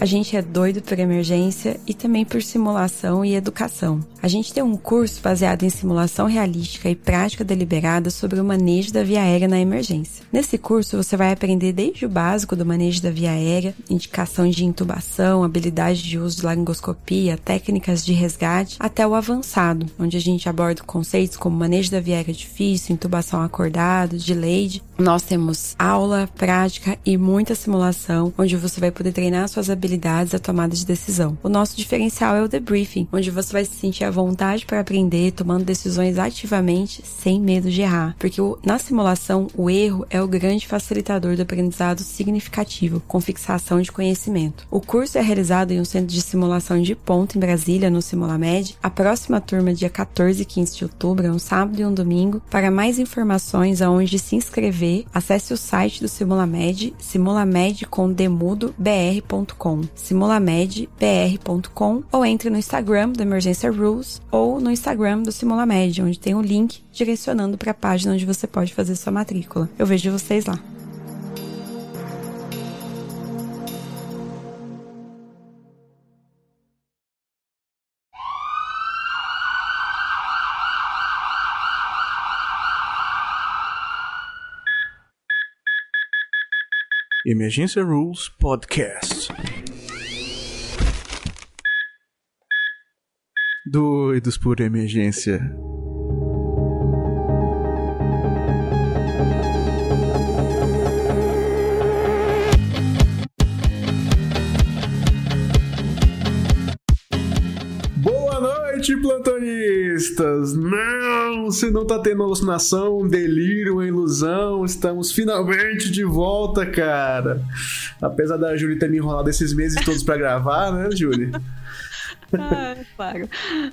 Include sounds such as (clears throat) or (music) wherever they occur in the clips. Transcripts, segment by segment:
A gente é doido por emergência e também por simulação e educação. A gente tem um curso baseado em simulação realística e prática deliberada sobre o manejo da via aérea na emergência. Nesse curso você vai aprender desde o básico do manejo da via aérea, indicação de intubação, habilidade de uso de laringoscopia, técnicas de resgate, até o avançado, onde a gente aborda conceitos como manejo da via aérea difícil, intubação acordado, delayed. Nós temos aula, prática e muita simulação, onde você vai poder treinar suas habilidades à tomada de decisão. O nosso diferencial é o debriefing, onde você vai se sentir à vontade para aprender, tomando decisões ativamente, sem medo de errar. Porque na simulação, o erro é o grande facilitador do aprendizado significativo, com fixação de conhecimento. O curso é realizado em um centro de simulação de ponto em Brasília, no Simulamed. A próxima turma, dia 14 e 15 de outubro, é um sábado e um domingo. Para mais informações aonde se inscrever, acesse o site do Simulamed, simulamedbr.com ou entre no Instagram do Emergência Rules ou no Instagram do Simulamed, onde tem um link direcionando para a página onde você pode fazer sua matrícula. Eu vejo vocês lá. Emergência Rules Podcast. Doidos por emergência. Noite, plantonistas! Não, você não tá tendo alucinação, um delírio, uma ilusão. Estamos finalmente de volta, cara. Apesar da Júlia ter me enrolado esses meses todos pra gravar, né, Júlia? Ah, claro.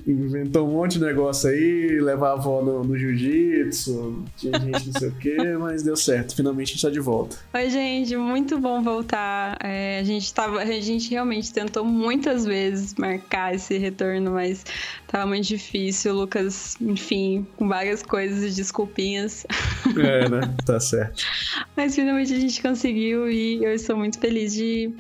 Inventou um monte de negócio aí, levar a avó no, no jiu-jitsu, tinha gente não sei o quê, (laughs) mas deu certo. Finalmente a gente tá de volta. Oi, gente, muito bom voltar. É, a, gente tava, a gente realmente tentou muitas vezes marcar esse retorno, mas tava muito difícil. O Lucas, enfim, com várias coisas e desculpinhas. É, né? Tá certo. (laughs) mas finalmente a gente conseguiu e eu estou muito feliz de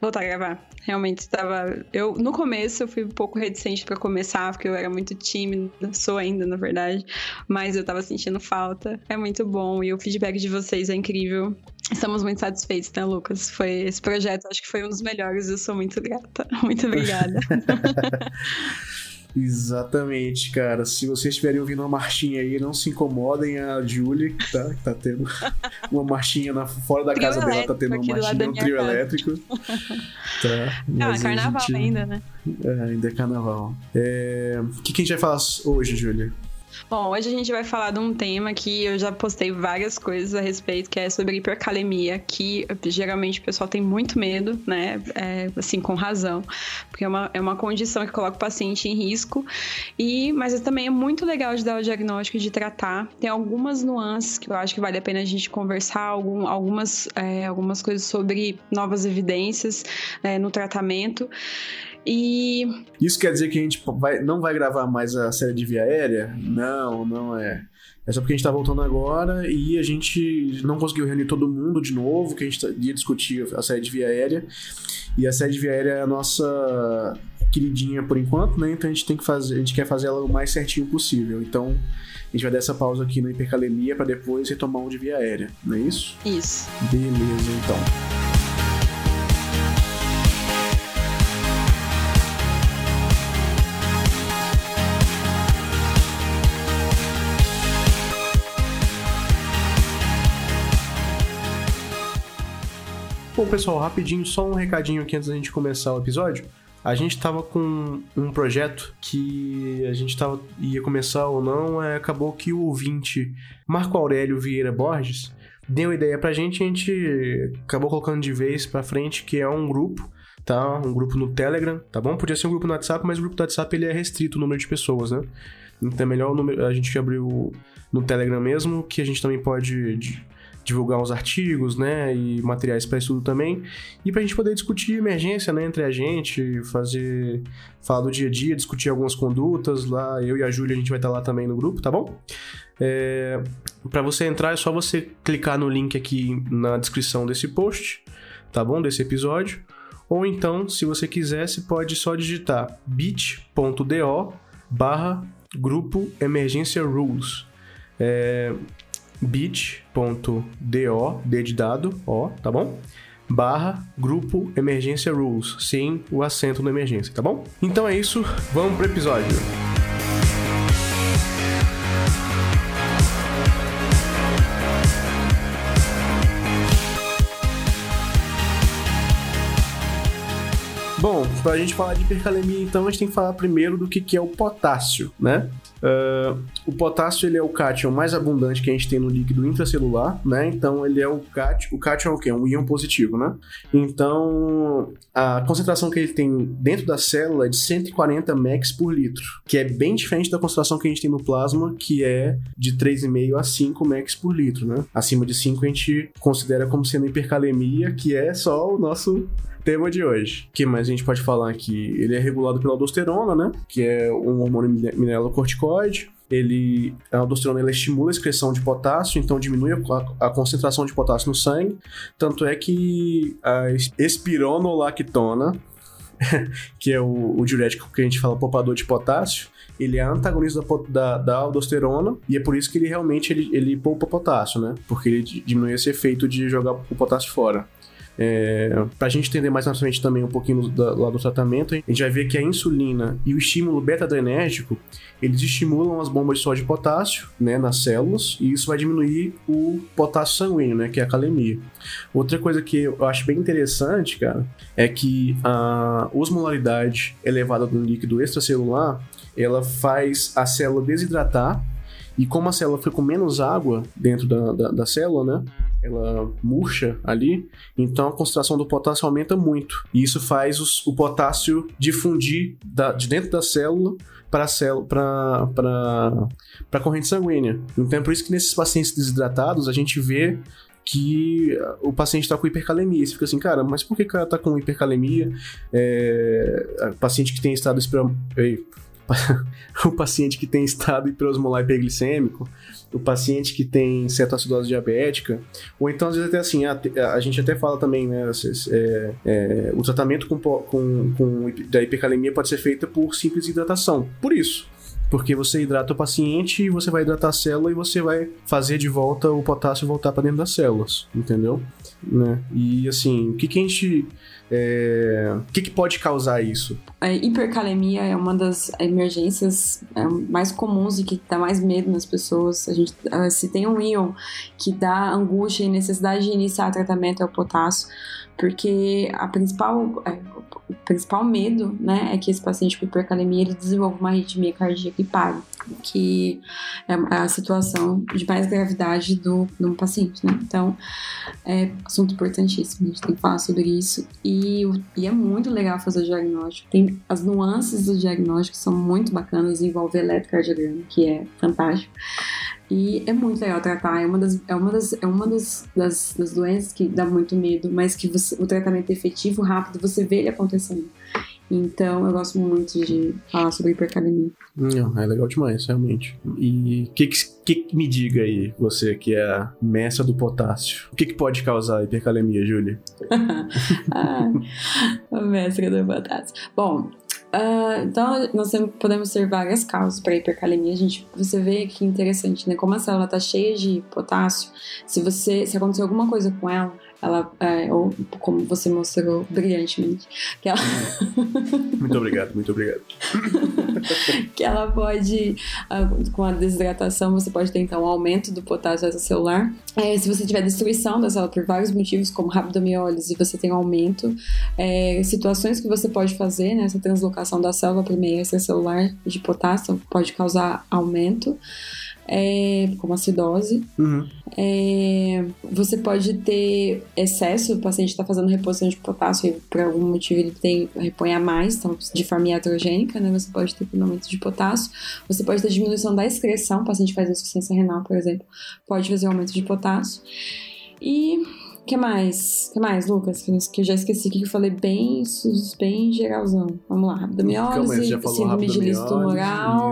voltar a gravar realmente estava. Eu no começo eu fui um pouco reticente para começar, porque eu era muito tímida, sou ainda, na verdade, mas eu tava sentindo falta. É muito bom e o feedback de vocês é incrível. Estamos muito satisfeitos, né, Lucas? Foi esse projeto, acho que foi um dos melhores. Eu sou muito grata. (laughs) Muito obrigada. (laughs) Exatamente, cara. Se vocês estiverem ouvindo uma marchinha aí, não se incomodem. A Julie, tá, que tá tendo (laughs) uma marchinha na, fora da casa dela, tá tendo uma marchinha, um trio casa. elétrico. (laughs) Tá, ah, carnaval gente... ainda, né? É, ainda é carnaval. É... O que, que a gente vai falar hoje, Julia? Bom, hoje a gente vai falar de um tema que eu já postei várias coisas a respeito, que é sobre hipercalemia, que geralmente o pessoal tem muito medo, né? É, assim, com razão, porque é uma, é uma condição que coloca o paciente em risco, e mas também é muito legal de dar o diagnóstico e de tratar. Tem algumas nuances que eu acho que vale a pena a gente conversar, algum, algumas, é, algumas coisas sobre novas evidências é, no tratamento. E. Isso quer dizer que a gente vai, não vai gravar mais a série de via aérea? Não, não é. É só porque a gente tá voltando agora e a gente não conseguiu reunir todo mundo de novo, que a gente tá, ia discutir a série de via aérea. E a série de via aérea é a nossa queridinha por enquanto, né? Então a gente tem que fazer, a gente quer fazer ela o mais certinho possível. Então a gente vai dar essa pausa aqui no hipercalemia para depois retomar um de via aérea, não é isso? Isso. Beleza, então. Bom, pessoal, rapidinho, só um recadinho aqui antes da gente começar o episódio. A gente tava com um projeto que a gente tava, ia começar ou não, é, acabou que o ouvinte Marco Aurélio Vieira Borges deu ideia pra gente e a gente acabou colocando de vez pra frente, que é um grupo, tá? Um grupo no Telegram, tá bom? Podia ser um grupo no WhatsApp, mas o grupo do WhatsApp ele é restrito o número de pessoas, né? Então é melhor a gente abrir no Telegram mesmo, que a gente também pode divulgar uns artigos, né, e materiais para estudo também, e para a gente poder discutir emergência, né, entre a gente, fazer, falar do dia a dia, discutir algumas condutas lá, eu e a Júlia a gente vai estar tá lá também no grupo, tá bom? É, para você entrar é só você clicar no link aqui na descrição desse post, tá bom, desse episódio, Ou então, se você quiser, você pode só digitar bit.do barra grupo emergência rules. É bit.do, d de dado, ó, tá bom? barra grupo emergência rules, sem o acento na emergência, tá bom? Então é isso, vamos pro episódio. Para a gente falar de hipercalemia, então, a gente tem que falar primeiro do que, que é o potássio, né? Uh, o potássio ele é o cátion mais abundante que a gente tem no líquido intracelular, né? Então ele é o cátion. O cátion é o quê? Um íon positivo, né? Então a concentração que ele tem dentro da célula é de 140 mex por litro, que é bem diferente da concentração que a gente tem no plasma, que é de 3,5 a 5 mex por litro, né? Acima de 5 a gente considera como sendo hipercalemia, que é só o nosso tema de hoje. O que mais a gente pode falar aqui? Ele é regulado pela aldosterona, né? Que é um hormônio mineralocorticoide. Ele, a aldosterona ela estimula a excreção de potássio, então diminui a, a, concentração de potássio no sangue. Tanto é que a espironolactona, (laughs) que é o, o, diurético que a gente fala poupador de potássio, ele é antagonista da, da, da, aldosterona e é por isso que ele realmente ele, ele poupa potássio, né? Porque ele diminui esse efeito de jogar o potássio fora. É, para a gente entender mais na frente também um pouquinho do, lá do tratamento, a gente vai ver que a insulina e o estímulo beta-adrenérgico, eles estimulam as bombas de sódio e potássio né, nas células, e isso vai diminuir o potássio sanguíneo, né, que é a calemia. Outra coisa que eu acho bem interessante, cara, é que a osmolaridade elevada do líquido extracelular, ela faz a célula desidratar, e como a célula fica com menos água dentro da, da, da célula, né? Ela murcha ali, então a concentração do potássio aumenta muito. E isso faz os, o potássio difundir da, de dentro da célula para a corrente sanguínea. Então é por isso que nesses pacientes desidratados a gente vê que o paciente está com hipercalemia. Você fica assim, cara, mas por que o cara está com hipercalemia? É, paciente que tem estado (laughs) o paciente que tem estado hiperosmolar hiperglicêmico, o paciente que tem cetoacidose diabética, ou então às vezes até assim, a, a gente até fala também, né, é, é, o tratamento com, com, com, da hipercalemia pode ser feito por simples hidratação. Por isso, porque você hidrata o paciente você vai hidratar a célula e você vai fazer de volta o potássio voltar para dentro das células, entendeu? Né? E assim, o que, que a gente. É... O que, que pode causar isso? A hipercalemia é uma das emergências é, mais comuns e que dá mais medo nas pessoas. A gente, ah, se tem um íon que dá angústia e necessidade de iniciar tratamento é o potássio porque a principal, é, o principal medo, né, é que esse paciente com hipercalemia ele desenvolva uma arritmia cardíaca e pare, que é a situação de mais gravidade do, do paciente, né? Então, é assunto importantíssimo, a gente tem que falar sobre isso e, e é muito legal fazer o diagnóstico. Tem as nuances do diagnóstico são muito bacanas, envolve eletrocardiograma, que é fantástico. E é muito legal tratar. É uma das, é uma das, é uma das, das, das doenças que dá muito medo, mas que você, o tratamento é efetivo, rápido, você vê ele acontecendo. Então, eu gosto muito de falar sobre hipercalemia. Não, é legal demais, realmente. E o que, que, que, me diga aí, você que é a mestra do potássio, o que, que pode causar hipercalemia, Júlia? (laughs) ah, a mestra do potássio. Bom, Uh, então, nós podemos ter várias causas para hipercalemia. A gente, você vê que interessante, né? Como a célula está cheia de potássio, se você, se acontecer alguma coisa com ela, ela, é, ou como você mostrou brilhantemente, que ela... (laughs) muito obrigado, muito obrigado. (laughs) que ela pode, ah, com a desidratação, você pode ter então um aumento do potássio celular. É, se você tiver destruição da célula por vários motivos, como rabdomiólise, você tem um aumento. É, situações que você pode fazer, né, essa translocação da célula para o meio extracelular de potássio pode causar aumento é, como acidose. Uhum. É, você pode ter excesso, o paciente está fazendo reposição de potássio e por algum motivo ele tem repõe a mais, então de forma iatrogênica, né? Você pode ter aumento de potássio. Você pode ter diminuição da excreção, o paciente faz insuficiência renal, por exemplo, pode fazer aumento de potássio. E O que mais? O que mais, Lucas? Que eu já esqueci que eu falei bem, bem geralzão. Vamos lá, rabdomiólise, síndrome de liso tumoral,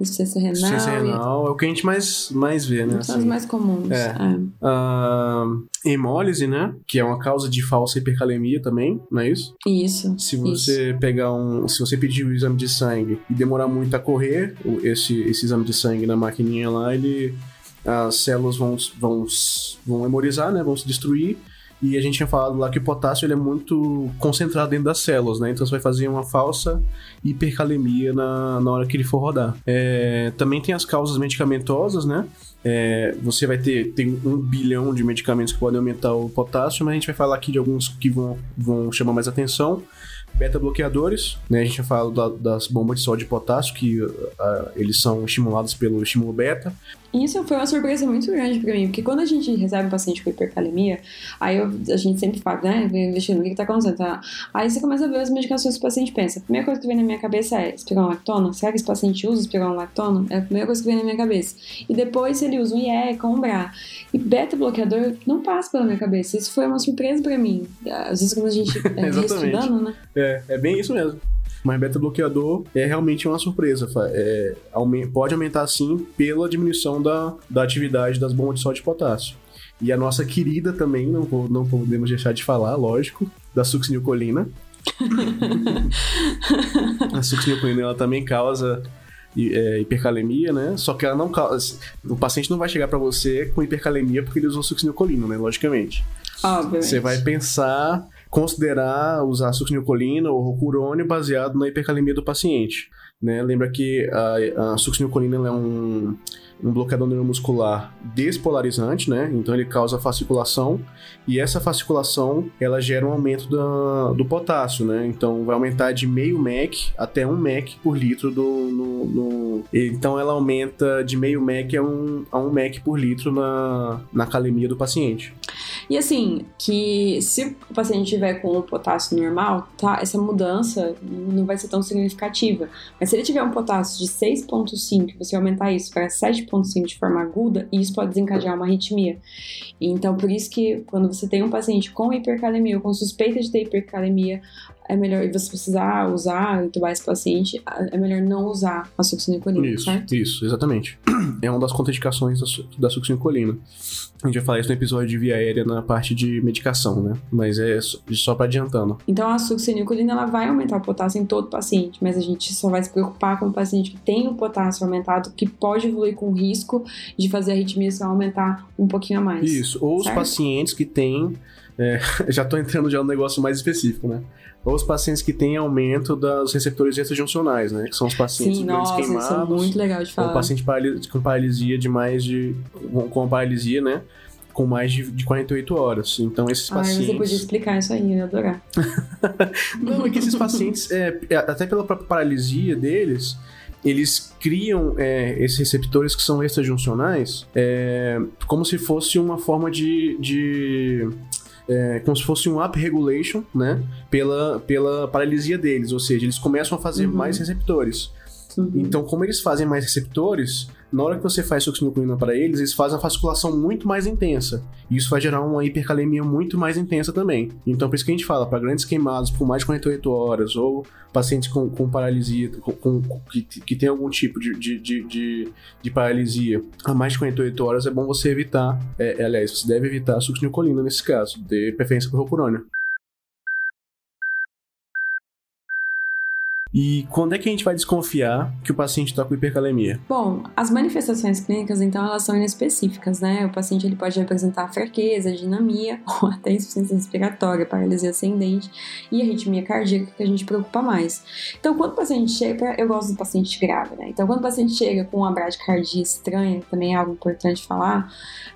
insuficiência renal. Insuficiência renal é o que a gente mais, mais vê, né? São assim. os mais comuns. É. é. Uh, hemólise, né? Que é uma causa de falsa hipercalemia também, não é isso? Isso. Se você isso. pegar um. Se você pedir o exame de sangue e demorar muito a correr, esse, esse exame de sangue na maquininha lá, ele as células vão, vão, vão memorizar, né? Vão se destruir. E a gente tinha falado lá que o potássio ele é muito concentrado dentro das células, né? Então você vai fazer uma falsa hipercalemia na, na hora que ele for rodar. É, também tem as causas medicamentosas, né? É, você vai ter tem um bilhão de medicamentos que podem aumentar o potássio, mas a gente vai falar aqui de alguns que vão, vão chamar mais atenção beta-bloqueadores, né? A gente já falou da, das bombas de sol de potássio, que uh, eles são estimulados pelo estímulo beta. Isso foi uma surpresa muito grande para mim, porque quando a gente recebe um paciente com hipercalemia, aí eu, a gente sempre fala, né, investindo, o que, que tá acontecendo? Tá? Aí você começa a ver as medicações que o paciente pensa. A primeira coisa que vem na minha cabeça é espironolactona? Será que esse paciente usa espironolactona? É a primeira coisa que vem na minha cabeça. E depois, ele usa um IE, com um BRA. E beta-bloqueador não passa pela minha cabeça. Isso foi uma surpresa para mim. Às vezes quando a gente é, (laughs) estudando, né? É, é bem isso mesmo. Mas beta-bloqueador é realmente uma surpresa. É, pode aumentar sim pela diminuição da, da atividade das bombas de sódio e potássio. E a nossa querida também, não, não podemos deixar de falar, lógico, da succinilcolina. (laughs) a succinilcolina ela também causa é, hipercalemia, né? Só que ela não causa. O paciente não vai chegar para você com hipercalemia porque ele usou succinilcolina, né? Logicamente. Obviamente. Você vai pensar considerar usar succinilcolina ou rocurônio baseado na hipercalemia do paciente. Né? Lembra que a, a succinilcolina é um, um bloqueador neuromuscular despolarizante, né? Então ele causa fasciculação e essa fasciculação ela gera um aumento da, do potássio, né? Então vai aumentar de meio mEq até um mEq por litro do, no, no... então ela aumenta de meio mEq a um, mEq por litro na, na calemia do paciente. E assim, que se o paciente tiver com o potássio normal, tá? Essa mudança não vai ser tão significativa. Mas se ele tiver um potássio de 6,5, você aumentar isso para 7,5 de forma aguda, isso pode desencadear uma arritmia. Então, por isso que quando você tem um paciente com hipercalemia ou com suspeita de ter hipercalemia, é melhor, e você precisar usar, entubar esse paciente, é melhor não usar a succinilcolina, isso, certo? Isso, exatamente. (clears throat) É uma das contraindicações da succinilcolina. A gente vai falar isso no episódio de via aérea na parte de medicação, né? Mas é só para adiantando. Então a succinilcolina ela vai aumentar o potássio em todo paciente, mas a gente só vai se preocupar com o paciente que tem o potássio aumentado, que pode evoluir com risco de fazer arritmia se aumentar um pouquinho a mais. Isso, ou certo? os pacientes que têm. É, (laughs) já tô entrando já no negócio mais específico, né? Ou os pacientes que têm aumento dos receptores extrajuncionais, né? Que são os pacientes Sim, nossa, queimados. Isso é muito legal de falar. Ou paciente com paralisia de mais de. com paralisia, né? Com mais de, de 48 horas. Então, esses pacientes. Ai, você podia explicar isso aí, eu ia adorar. (laughs) Não, é que esses pacientes, é, é, até pela própria paralisia deles, eles criam é, esses receptores que são extrajuncionais é, como se fosse uma forma de, de é, como se fosse um up regulation, né? Pela, pela paralisia deles, ou seja, eles começam a fazer uhum. mais receptores. Uhum. Então, como eles fazem mais receptores, na hora que você faz succinilcolina para eles, eles fazem a fasciculação muito mais intensa. E isso vai gerar uma hipercalemia muito mais intensa também. Então, por isso que a gente fala, para grandes queimados por mais de 48 horas, ou pacientes com, com paralisia, com, com que, que tem algum tipo de, de, de, de, paralisia a mais de 48 horas, é bom você evitar, é, aliás, você deve evitar a succinilcolina nesse caso, de preferência por rocurônio. E quando é que a gente vai desconfiar que o paciente está com hipercalemia? Bom, as manifestações clínicas, então, elas são inespecíficas, né? O paciente ele pode apresentar fraqueza, dinamia, (laughs) ou até insuficiência respiratória, paralisia ascendente e arritmia cardíaca, que a gente preocupa mais. Então, quando o paciente chega, eu gosto do paciente grave, né? Então, quando o paciente chega com uma bradicardia estranha, também é algo importante falar,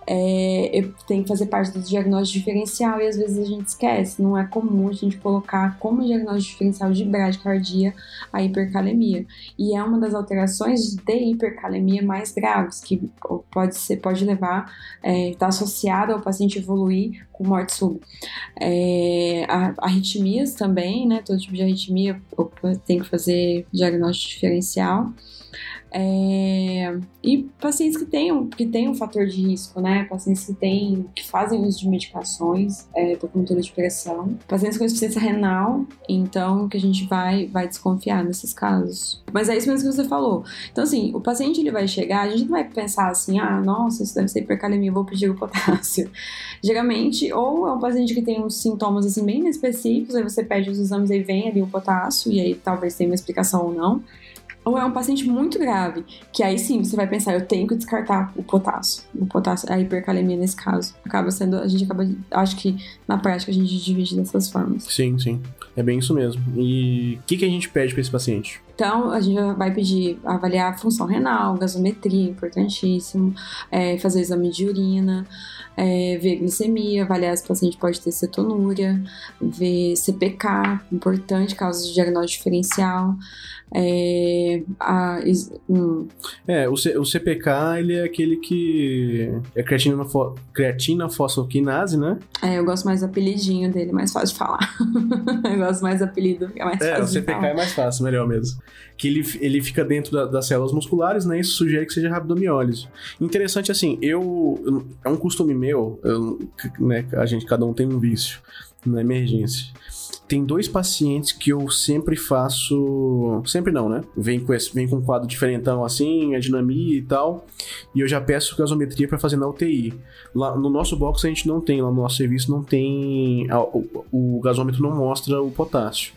é, eu tenho que fazer parte do diagnóstico diferencial e às vezes a gente esquece. Não é comum a gente colocar como diagnóstico diferencial de bradicardia a hipercalemia. E é uma das alterações de hipercalemia mais graves, que pode, ser, pode levar, é, está associada ao paciente evoluir com morte súbita. É, arritmias também, né? Todo tipo de arritmia tem que fazer diagnóstico diferencial. É... E pacientes que tenham, que tenham um fator de risco, né? Pacientes que têm, que fazem uso de medicações é, por controle de pressão. Pacientes com insuficiência renal, então que a gente vai, vai desconfiar nesses casos. Mas é isso mesmo que você falou. Então, assim, o paciente ele vai chegar, a gente não vai pensar assim, ah, nossa, isso deve ser hipercalemia, vou pedir o potássio. (laughs) Geralmente, ou é um paciente que tem uns sintomas assim bem específicos, aí você pede os exames e vem ali o potássio, e aí talvez tenha uma explicação ou não ou é um paciente muito grave, que aí sim você vai pensar, eu tenho que descartar o potássio. O potássio, a hipercalemia nesse caso. Acaba sendo, a gente acaba, acho que na prática a gente divide dessas formas. Sim, sim. É bem isso mesmo. E o que, que a gente pede para esse paciente? Então, a gente vai pedir avaliar a função renal, gasometria, importantíssimo, é, fazer exame de urina, é, ver glicemia, avaliar se o paciente pode ter cetonúria, ver CPK, importante, causa de diagnóstico diferencial. É, a, hum. é o, C, o, CPK ele é aquele que é creatina, fo, creatina fosfoquinase, né? É, eu gosto mais do apelidinho dele, mais fácil de falar. (laughs) eu gosto mais do apelido, é mais é, fácil. É, o CPK é mais fácil, melhor mesmo. Que ele, ele fica dentro da, das células musculares, né? Isso sugere que seja rabdomiólise. Interessante assim, eu. É um costume meu, eu, né? A gente, cada um tem um vício na emergência tem dois pacientes que eu sempre faço. Sempre não, né? Vem com, esse, vem com um quadro diferentão assim, a dinamia e tal. E eu já peço gasometria para fazer na UTI. Lá no nosso box a gente não tem, lá no nosso serviço não tem. O, o gasômetro não mostra o potássio.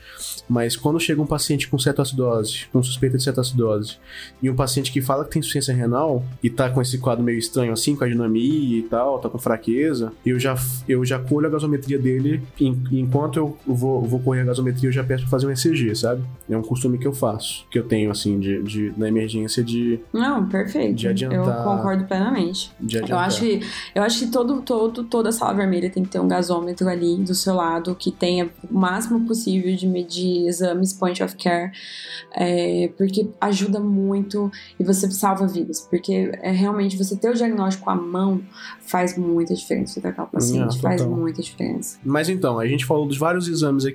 Mas quando chega um paciente com cetoacidose, com suspeita de cetoacidose, e um paciente que fala que tem insuficiência renal e tá com esse quadro meio estranho assim, com a dinamia e tal, tá com fraqueza, eu já, eu já colho a gasometria dele enquanto eu vou vou correr a gasometria, eu já peço pra fazer um ECG, sabe? É um costume que eu faço, que eu tenho, assim, de, de na emergência de. Não, perfeito. De adiantar. Eu concordo plenamente. De adiantar. Eu acho que, eu acho que todo, todo, toda sala vermelha tem que ter um gasômetro ali do seu lado que tenha o máximo possível de medir exames point of care, é, porque ajuda muito e você salva vidas. Porque é realmente você ter o diagnóstico à mão faz muita diferença para tratar o paciente, faz muita diferença. Mas então, a gente falou dos vários exames aqui.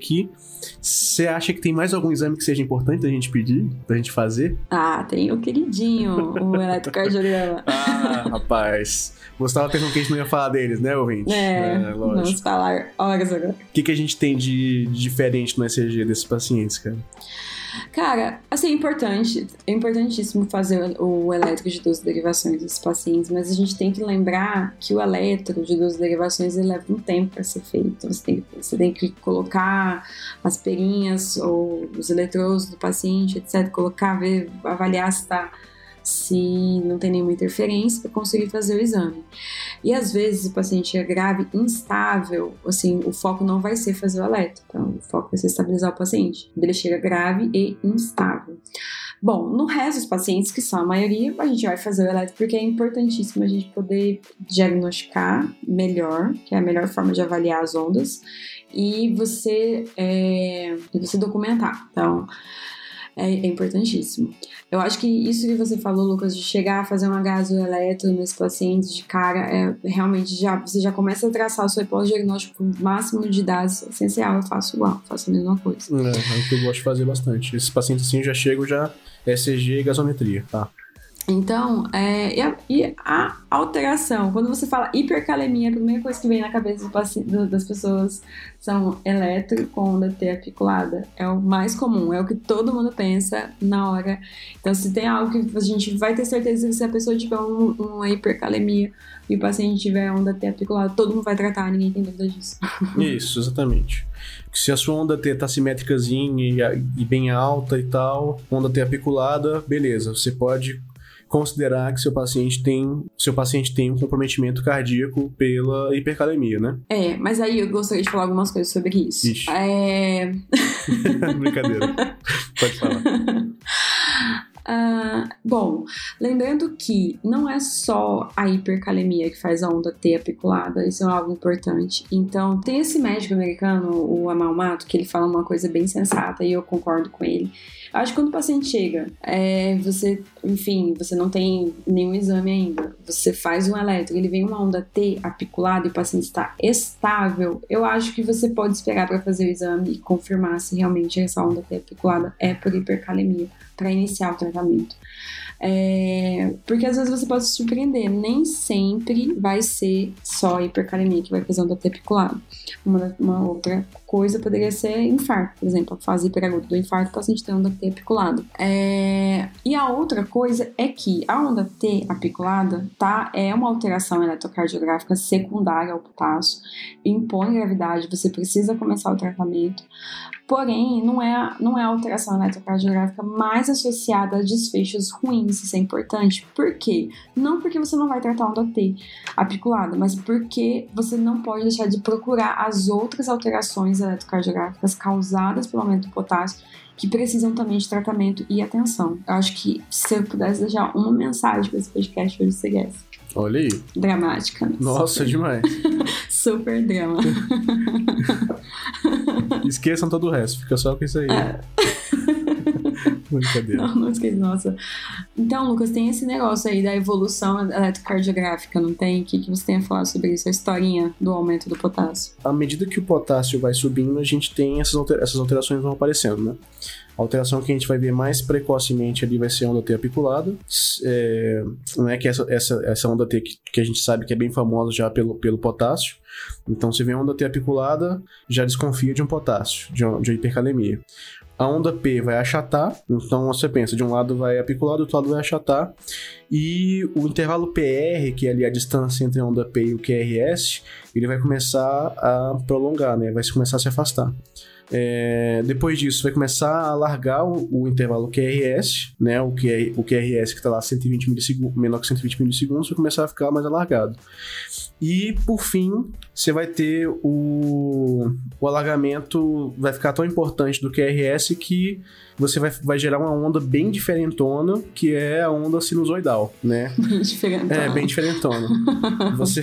Você acha que tem mais algum exame que seja importante a gente pedir, da gente fazer? Ah, tem o queridinho, o (laughs) eletrocardiograma. ah, rapaz. Você estava pensando que a gente não ia falar deles, né, ouvinte? É, é lógico. vamos falar horas agora. O que, que a gente tem de diferente no ECG desses pacientes, cara? Cara, assim, é importante, é importantíssimo fazer o eletro de 12 derivações desses pacientes, mas a gente tem que lembrar que o eletro de 12 derivações leva um tempo para ser feito. Você tem, você tem que colocar as perinhas ou os eletrodos do paciente, etc., colocar, ver, avaliar se está se não tem nenhuma interferência para conseguir fazer o exame. E às vezes o paciente é grave, instável, assim, o foco não vai ser fazer o eletro, então o foco vai ser estabilizar o paciente. Ele chega grave e instável. Bom, no resto dos pacientes, que são a maioria, a gente vai fazer o eletro porque é importantíssimo a gente poder diagnosticar melhor, que é a melhor forma de avaliar as ondas, e você, é, você documentar. Então, é, é, importantíssimo. Eu acho que isso que você falou, Lucas, de chegar a fazer um gasoeletro nesse paciente de cara, é realmente já você já começa a traçar o seu pós-diagnóstico máximo de dados essencial. Eu faço igual, faço a mesma coisa. É, é o que eu gosto de fazer bastante. Esses pacientes assim já chegam já ECG e gasometria, tá? Então, é, e, a, e, a, alteração, quando você fala hipercalemia, a primeira coisa que vem na cabeça do, das pessoas são eletro com onda T apiculada. É o mais comum, é o que todo mundo pensa na hora. Então, se tem algo que a gente vai ter certeza se a pessoa tiver um, uma hipercalemia e o paciente tiver onda T apiculada, todo mundo vai tratar, ninguém tem dúvida disso. (laughs) Isso, exatamente. Se a sua onda T tá simétricazinha e, e bem alta e tal, onda T apiculada, beleza, você pode considerar que seu paciente tem seu paciente tem um comprometimento cardíaco pela hipercalemia, né? É, mas aí eu gostaria de falar algumas coisas sobre isso. Ixi. É... (laughs) Brincadeira. Pode falar. Uh, (laughs) bom, lembrando que não é só a hipercalemia que faz a onda T apiculada, isso é algo importante. Então, tem esse médico americano, o Amal Mato, que ele fala uma coisa bem sensata e eu concordo com ele. Acho que quando o paciente chega, é, você, enfim, você não tem nenhum exame ainda, você faz um eletro, ele vem uma onda T apiculada e o paciente está estável, eu acho que você pode esperar para fazer o exame e confirmar se realmente essa onda T apiculada é por hipercalemia para iniciar o tratamento. É, porque às vezes você pode se surpreender, nem sempre vai ser só hipercalemia que vai fazer onda T apiculado. Uma, uma outra coisa poderia ser infarto, por exemplo, a fase hiperaguda do infarto, o paciente tem onda T apiculada. É, e a outra coisa é que a onda T apiculada tá, é uma alteração eletrocardiográfica secundária ao potássio, impõe gravidade, você precisa começar o tratamento. Porém, não é, não é a alteração eletrocardiográfica mais associada a desfechos ruins, isso é importante. Por quê? Não porque você não vai tratar onda T apiculada, mas porque você não pode deixar de procurar as outras alterações eletrocardiográficas causadas pelo aumento do potássio que precisam também de tratamento e atenção. Eu acho que se eu pudesse deixar uma mensagem para esse podcast hoje seria essa. Olha aí. Dramática. Né? Nossa, Super. demais. (laughs) Super drama. (laughs) Esqueçam todo o resto, fica só com isso aí. É. (laughs) Brincadeira. Não, não esqueça, nossa. Então, Lucas, tem esse negócio aí da evolução eletrocardiográfica, não tem? O que, que você tem a falar sobre isso? A historinha do aumento do potássio? À medida que o potássio vai subindo, a gente tem essas alterações vão aparecendo, né? A alteração que a gente vai ver mais precocemente ali vai ser a onda T apiculada, é, não é que essa, essa, essa onda T que, que, a gente sabe que é bem famosa já pelo, pelo potássio. Então, se vê a onda T apiculada, já desconfia de um potássio, de, de hipercalemia a onda P vai achatar, então você pensa, de um lado vai apicular, do outro lado vai achatar, e o intervalo PR, que é ali a distância entre a onda P e o QRS, ele vai começar a prolongar, né? vai começar a se afastar. É, depois disso, vai começar a largar o, o intervalo QRS, né? O, QR, o QRS que está lá 120 milissegundos, menor que 120 milissegundos, vai começar a ficar mais alargado. E, por fim, você vai ter o, o alargamento, vai ficar tão importante do QRS que você vai, vai gerar uma onda bem diferentona, que é a onda sinusoidal, né? (laughs) Bem diferentona. É, bem diferentona. (laughs) você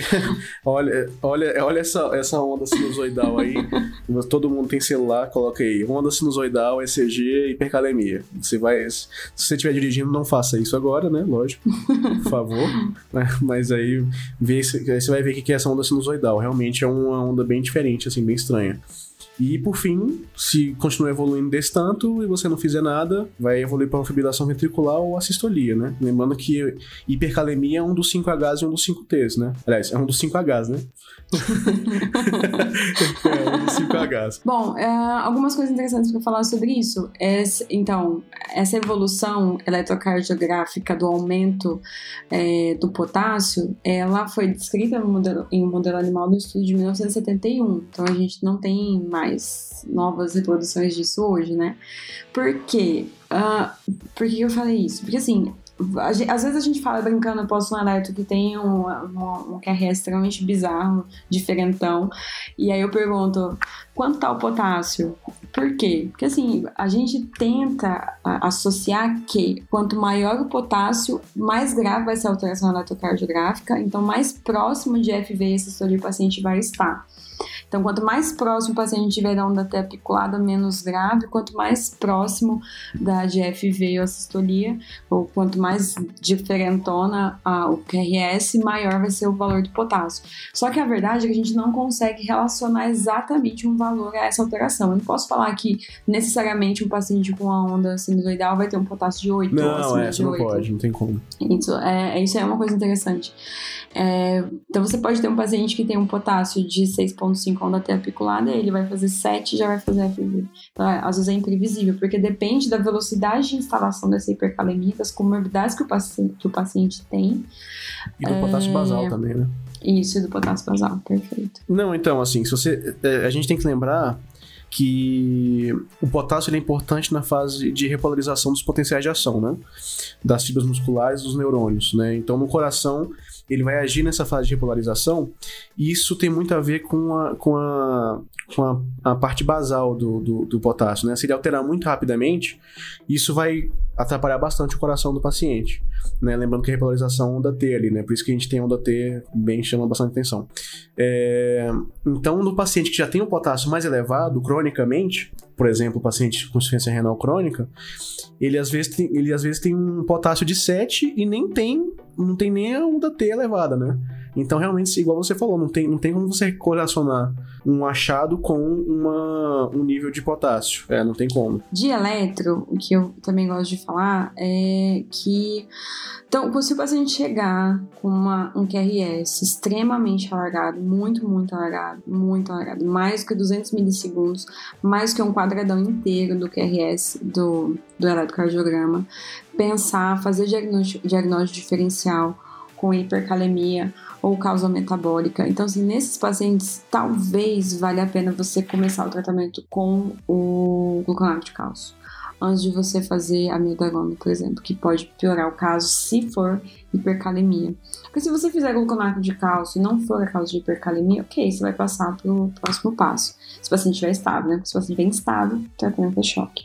olha, olha, olha essa, essa onda sinusoidal aí. Todo mundo tem celular, coloca aí. Onda sinusoidal, ECG, hipercalemia. Você vai. Se você estiver dirigindo, não faça isso agora, né? Lógico. Por favor. (laughs) Mas aí vê, você vai ver o que é essa onda sinusoidal. Realmente é uma onda bem diferente, assim, bem estranha. E por fim, se continuar evoluindo desse tanto e você não fizer nada, vai evoluir para uma fibrilação ventricular ou assistolia, né? Lembrando que hipercalemia é um dos 5Hs e um dos 5Ts, né? Aliás, é um dos 5Hs, né? (laughs) é um dos 5Hs. Bom, é, algumas coisas interessantes para falar sobre isso. É, então, essa evolução eletrocardiográfica do aumento é, do potássio, ela foi descrita no modelo, em um modelo animal no estudo de 1971. Então, a gente não tem mais mais novas reproduções disso hoje, né? Por quê? Uh, por que eu falei isso? Porque assim, às vezes a gente fala brincando, eu posto um alerta que tem um, um, um extremamente bizarro, diferentão, e aí eu pergunto, quanto tá o potássio? Por quê? Porque assim, a gente tenta associar que quanto maior o potássio, mais grave vai ser a alteração eletrocardiográfica, então mais próximo de FV esse paciente vai estar. Então, quanto mais próximo o paciente tiver da onda apiculada, menos grave, quanto mais próximo da GFV ou a sistolia, ou quanto mais diferentona a, o QRS, maior vai ser o valor do potássio. Só que a verdade é que a gente não consegue relacionar exatamente um valor a essa alteração. Eu não posso falar que necessariamente um paciente com a onda sinusoidal vai ter um potássio de 8 não, ou é, de não 8. pode, não tem como. Isso é, isso é uma coisa interessante. É, então você pode ter um paciente que tem um potássio de 6,5 onda T apiculada, ele vai fazer 7 e já vai fazer FV. Então, é, às vezes é imprevisível, porque depende da velocidade de instalação dessa hipercalemia, das comorbidades que o paciente, que o paciente tem. E do é... potássio basal também, né? Isso, e do potássio basal, perfeito. Não, então, assim, se você. É, a gente tem que lembrar que o potássio é importante na fase de repolarização dos potenciais de ação, né? Das fibras musculares dos neurônios, né? Então, no coração, ele vai agir nessa fase de repolarização, e isso tem muito a ver com a, com a, com a, a parte basal do, do, do, potássio, né? Se ele alterar muito rapidamente, isso vai atrapalhar bastante o coração do paciente, né? Lembrando que a repolarização é onda T ali, né? Por isso que a gente tem onda T bem chama bastante atenção. É... Então, no paciente que já tem o potássio mais elevado, cronicamente, por exemplo, o paciente com insuficiência renal crônica, ele às vezes tem, ele às vezes tem um potássio de 7 e nem tem, não tem nem a onda T elevada, né? Então, realmente, igual você falou, não tem, não tem como você correlacionar um achado com uma, um nível de potássio. É, não tem como. De eletro, o que eu também gosto de falar é que. Então, se o paciente chegar com uma, um QRS extremamente alargado, muito, muito alargado, muito alargado, mais que 200 milissegundos, mais que um quadradão inteiro do QRS, do, do eletrocardiograma, pensar, fazer diagnóstico, diagnóstico diferencial com hipercalemia ou causa metabólica. Então, assim, nesses pacientes, talvez valha a pena você começar o tratamento com o gluconato de cálcio antes de você fazer a mildagona, por exemplo, que pode piorar o caso se for hipercalemia. Porque se você fizer gluconato de cálcio e não for a causa de hipercalemia, ok, você vai passar para o próximo passo. Se o paciente estiver estável, né? Se o paciente estiver instável, o tratamento é choque.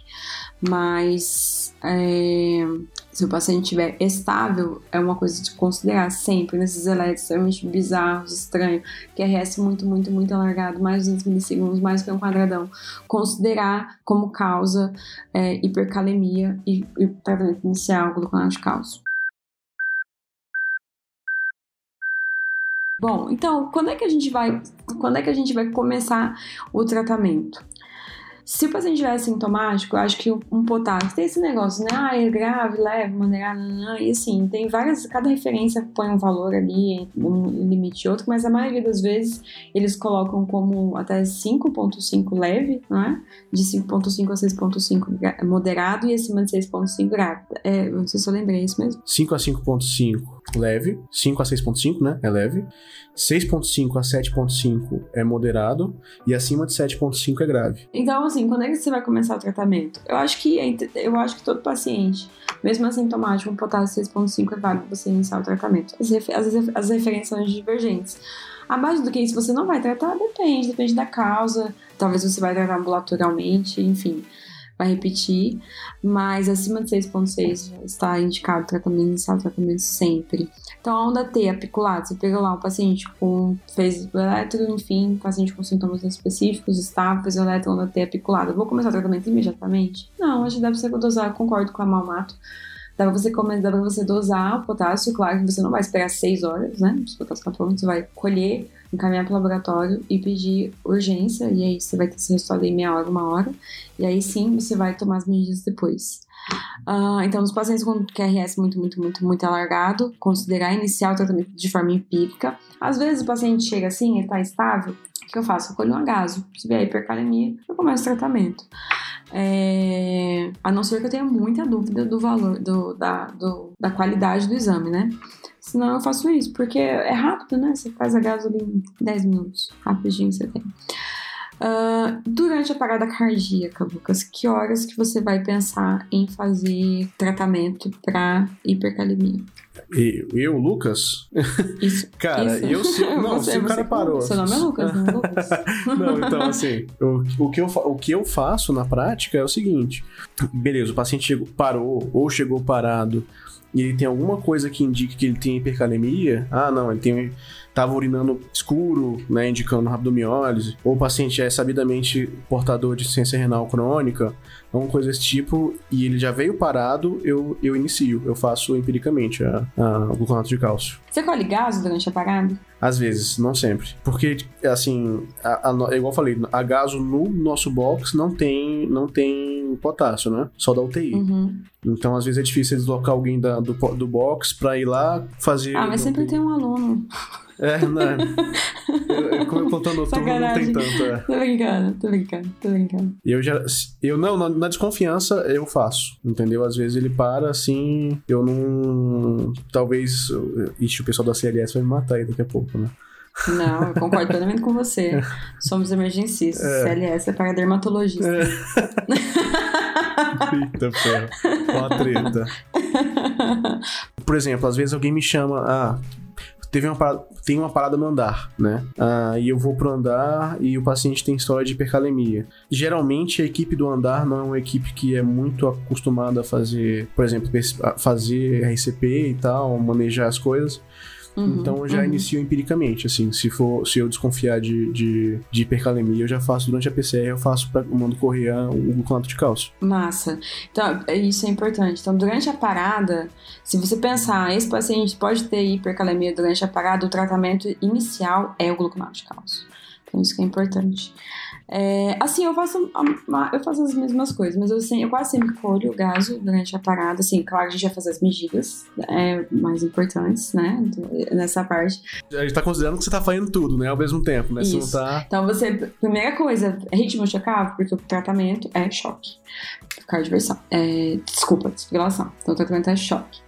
Mas é, se o paciente estiver estável, é uma coisa de considerar sempre nesses elétricos extremamente bizarros, estranhos, que RS muito, muito, muito alargado, mais de 200 milissegundos, mais que um quadradão. Considerar como causa é, hipercalemia e, e tratamento inicial gluconato de cálcio. Bom, então, quando é que a gente vai, quando é que a gente vai começar o tratamento? Se o paciente estiver sintomático, eu acho que um potássio tem esse negócio, né? Ah, é grave, leve, moderado, e assim, tem várias, cada referência põe um valor ali, um limite outro, mas a maioria das vezes eles colocam como até 5.5 leve, não é? De 5.5 a 6.5 moderado e acima de 6.5 grave. É, não sei se eu lembrei, é isso mesmo? 5 a 5.5 leve, 5 a 6.5, né? É leve. 6.5 a 7.5 é moderado e acima de 7.5 é grave. Então, assim, quando é que você vai começar o tratamento? Eu acho que é eu acho que todo paciente, mesmo assintomático, um potássio 6.5 é válido você iniciar o tratamento. As, as, as referências são divergentes. Abaixo do que isso você não vai tratar, depende, depende da causa. Talvez você vai tratar ambulatorialmente, enfim vai repetir, mas acima de 6,6 está indicado tratamento inicial, tratamento sempre. Então, a onda T apiculada, você pega lá um paciente com fez eletro, enfim, paciente com sintomas específicos, está, fez eletro, onda T apiculada. Vou começar o tratamento imediatamente? Não, acho que deve ser dosar, concordo com a Malmato. Dá pra você, dá pra você dosar o potássio, claro que você não vai esperar 6 horas, né? Potássio tá pronto, você vai colher encaminhar para o laboratório e pedir urgência, e aí você vai ter esse resultado em meia hora, uma hora, e aí sim você vai tomar as medidas depois. Uh, então, nos pacientes com QRS muito, muito, muito, muito alargado, considerar iniciar o tratamento de forma empírica. Às vezes o paciente chega assim, ele está estável, o que eu faço? Eu colho um agaso. Se vier hipercalemia, eu começo o tratamento. É... A não ser que eu tenha muita dúvida do valor, do, da, do, da qualidade do exame, né? Senão eu faço isso, porque é rápido, né? Você faz a gasolina em 10 minutos. Rapidinho você tem. Uh, durante a parada cardíaca, Lucas, que horas que você vai pensar em fazer tratamento para hipercalemia? Eu, eu, Lucas? Isso. (laughs) cara, isso. eu se, (laughs) não, você, se o cara parou. Seu nome é Lucas, não é Lucas? (laughs) não, então assim, o, o, que eu, o que eu faço na prática é o seguinte: beleza, o paciente chegou, parou ou chegou parado e ele tem alguma coisa que indique que ele tem hipercalemia, ah, não, ele tem estava urinando escuro, né, indicando rabdomiólise, ou o paciente é sabidamente portador de ciência renal crônica, alguma coisa desse tipo, e ele já veio parado, eu, eu inicio, eu faço empiricamente a, a, o gluconato de cálcio. Você colhe gaso durante a parada? Às vezes, não sempre. Porque, assim, a, a, igual eu falei, a gaso no nosso box não tem, não tem potássio, né? Só da UTI. Uhum. Então, às vezes é difícil deslocar alguém da, do, do box pra ir lá fazer. Ah, mas sempre tem um aluno. É, né? como eu contando turno, não tem tanto. É. Tô brincando, tô brincando, tô brincando. Eu já. Eu não, na, na, desconfiança eu faço, entendeu? Às vezes ele para assim, eu não. Talvez. Ixi, o pessoal da CLS vai me matar aí daqui a pouco, né? Não, eu concordo plenamente com você. Somos emergencistas. É. CLS é para dermatologista. É. Eita, ferro. Uma treta. (laughs) Por exemplo, às vezes alguém me chama, ah, teve uma parada, tem uma parada no andar, né? Ah, e eu vou pro andar e o paciente tem história de hipercalemia. Geralmente a equipe do andar não é uma equipe que é muito acostumada a fazer, por exemplo, fazer RCP e tal, manejar as coisas. Uhum, então eu já uhum. inicio empiricamente, assim, se for, se eu desconfiar de, de, de hipercalemia, eu já faço durante a PCR, eu faço para mando correr o gluconato de cálcio. Massa. Então, é, isso é importante. Então, durante a parada, se você pensar, esse paciente pode ter hipercalemia durante a parada, o tratamento inicial é o gluconato de cálcio. Então, isso que é importante. É, assim, eu faço, eu faço as mesmas coisas, mas eu, assim, eu quase sempre colho o gaso durante a parada. Assim, claro, a gente vai fazer as medidas é, mais importantes, né? Nessa parte. A gente tá considerando que você tá fazendo tudo, né? Ao mesmo tempo, né? Isso. Você não tá... Então, você, primeira coisa, ritmo checável, porque o tratamento é choque cardioversão. É, desculpa, desfibrilação. Então, o tratamento é choque.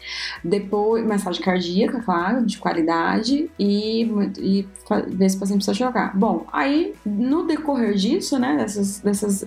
Depois, massagem cardíaca, claro, de qualidade e, e ver se o paciente precisa chocar. Bom, aí no decorrer disso, né, dessas, dessas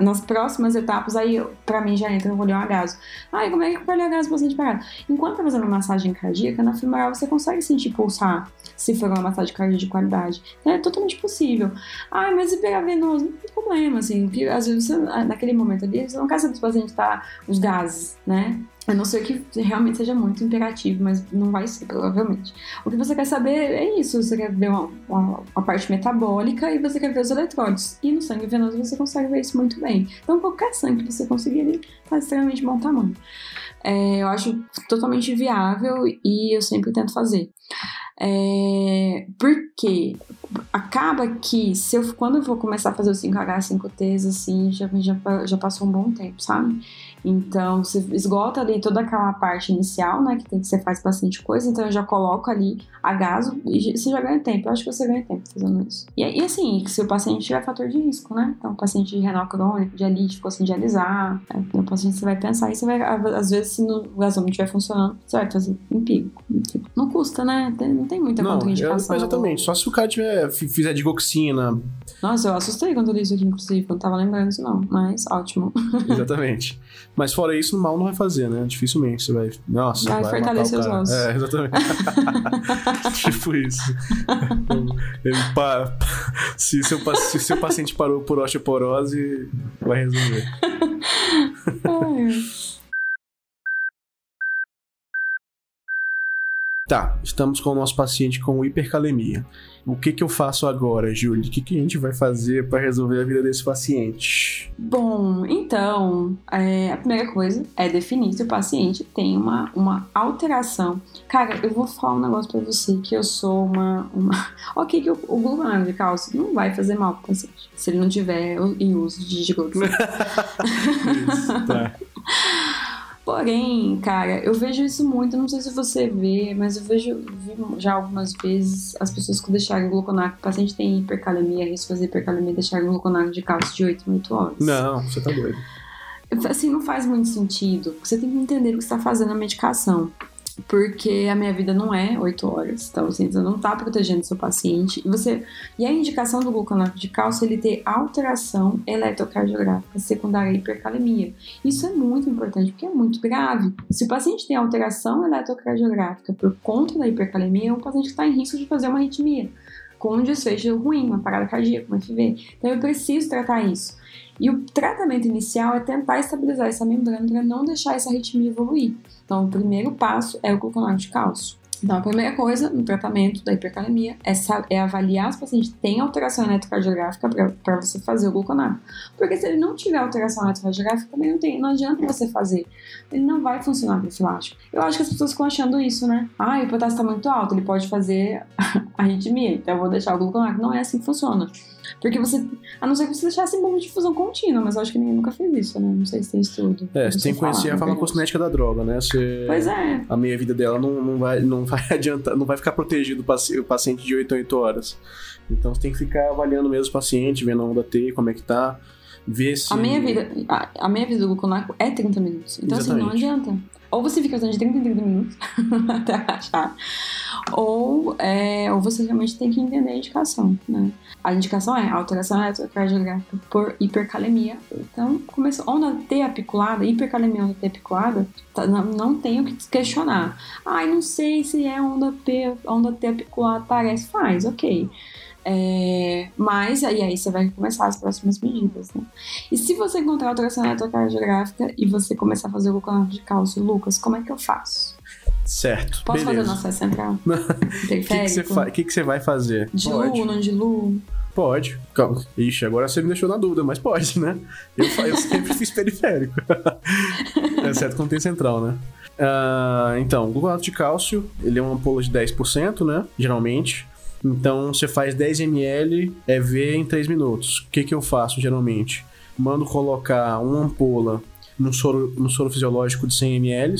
nas próximas etapas, aí pra mim já entra o olhão a gaso. Ai, como é que gaso o paciente parado? Enquanto tá fazendo massagem cardíaca, na femoral você consegue sentir pulsar se for uma massagem cardíaca de qualidade. É totalmente possível. Ai, mas IPH venoso, não tem problema, assim, porque às vezes você, naquele momento ali, você não quer saber se o paciente tá os gases, né? A não ser que realmente seja muito imperativo, mas não vai ser, provavelmente. O que você quer saber é isso: você quer ver uma, uma, uma, parte metabólica e você quer ver os eletrólitos. E no sangue venoso você consegue ver isso muito bem. Então, qualquer sangue que você conseguir está extremamente bom tamanho. É, eu acho totalmente viável e eu sempre tento fazer. É, porque acaba que se eu, quando eu vou começar a fazer o 5H, 5Ts, assim, já, já, já passou um bom tempo, sabe? Então, você esgota ali toda aquela parte inicial, né, que tem que você faz bastante coisa, então eu já coloco ali a gaso e você já ganha tempo. Eu acho que você ganha tempo fazendo isso. E, e assim, se o paciente tiver fator de risco, né? Então, paciente de renal crônico, dialite, ficou sem dialisar, né? o paciente você vai pensar e você vai, às vezes, se o gasômetro estiver funcionando, você vai fazer empírico. Não custa, né? Não tem muita não, contraindicação. exatamente, só se o cara tiver, fizer digoxina. Nossa, eu assustei quando eu li isso aqui, inclusive, eu não tava lembrando isso não, mas ótimo. Exatamente. (laughs) Mas fora isso, mal não vai fazer, né? Dificilmente você vai. Nossa, vai, vai fortalecer os ossos. É, exatamente. (laughs) tipo isso. (laughs) Ele se, seu, se seu paciente parou por osteoporose, vai resolver. (laughs) Tá, estamos com o nosso paciente com hipercalemia. O que, que eu faço agora, Júlia? O que, que a gente vai fazer para resolver a vida desse paciente? Bom, então, é, a primeira coisa é definir se o paciente tem uma, uma alteração. Cara, eu vou falar um negócio para você que eu sou uma. uma... (laughs) ok, que o, o gluconato de cálcio não vai fazer mal pro paciente se ele não tiver em uso de gigoxina. (laughs) Isso, tá. (laughs) Porém, cara, eu vejo isso muito, não sei se você vê, mas eu vejo vi já algumas vezes as pessoas que deixaram gluconato, o paciente tem hipercalemia, risco de fazer hipercalemia, deixaram gluconato de cálcio de 8 em 8 horas. Não, você tá doido. Assim, não faz muito sentido. Você tem que entender o que você tá fazendo na medicação porque a minha vida não é 8 horas. Então, você não está protegendo seu paciente. E, você, e a indicação do gluconato de cálcio é ele ter alteração eletrocardiográfica secundária à hipercalemia. Isso é muito importante, porque é muito grave. Se o paciente tem alteração eletrocardiográfica por conta da hipercalemia, é um paciente que está em risco de fazer uma arritmia, com um desfecho ruim, uma parada cardíaca, uma FV. Então, eu preciso tratar isso. E o tratamento inicial é tentar estabilizar essa membrana para não deixar essa arritmia evoluir. Então, o primeiro passo é o gluconato de cálcio. Então, a primeira coisa no tratamento da hipercalemia é, é avaliar se o paciente tem alteração eletrocardiográfica para você fazer o gluconato. Porque se ele não tiver alteração eletrocardiográfica, também não, tem, não adianta você fazer. Ele não vai funcionar profilático. Eu acho que as pessoas ficam achando isso, né? Ah, o potássio está muito alto, ele pode fazer (laughs) arritmia, então eu vou deixar o gluconato. Não é assim que funciona. Porque você. A não ser que você deixasse em bomba de difusão contínua, mas eu acho que ninguém nunca fez isso, né? Não sei se tem estudo. É, você tem que conhecer falar, a farmacocinética da droga, né? Você, pois é. A meia vida dela não, não, vai, não (laughs) vai adiantar, não vai ficar protegido o paciente de 8 a 8 horas. Então você tem que ficar avaliando mesmo o paciente, vendo a onda T, como é que tá. Ver se. A meia vida, a, a meia vida do gluconaco é 30 minutos. Então, Exatamente. assim, não adianta. Ou você fica usando de 30 em 30 minutos (laughs) até achar. Ou, é, ou você realmente tem que entender a indicação, né? A indicação é alteração eletrocardiográfica por hipercalemia. Então, começou onda T apiculada, hipercalemia onda T apiculada, tá, não, não tenho que questionar. Ai, não sei se é onda P, onda T apiculada, parece, faz, ok. É, mas aí, aí você vai começar as próximas medidas, né? E se você encontrar alteração eletrocardiográfica e você começar a fazer o gluconato de cálcio, Lucas, como é que eu faço? Certo. Posso beleza. fazer no acesso central? (laughs) O que, que, você vai fazer? Pode. Diluo, não diluo? Pode. Calma. Ixi, agora você me deixou na dúvida, mas pode, né? Eu, eu sempre fiz periférico. (laughs) Exceto quando tem central, né? Ah, então, o gluconato de cálcio, ele é uma ampola de 10%, né? Geralmente. Então, você faz 10 ml EV em 3 minutos. O que, que eu faço, geralmente? Mando colocar uma ampola no soro, no soro fisiológico de 100 ml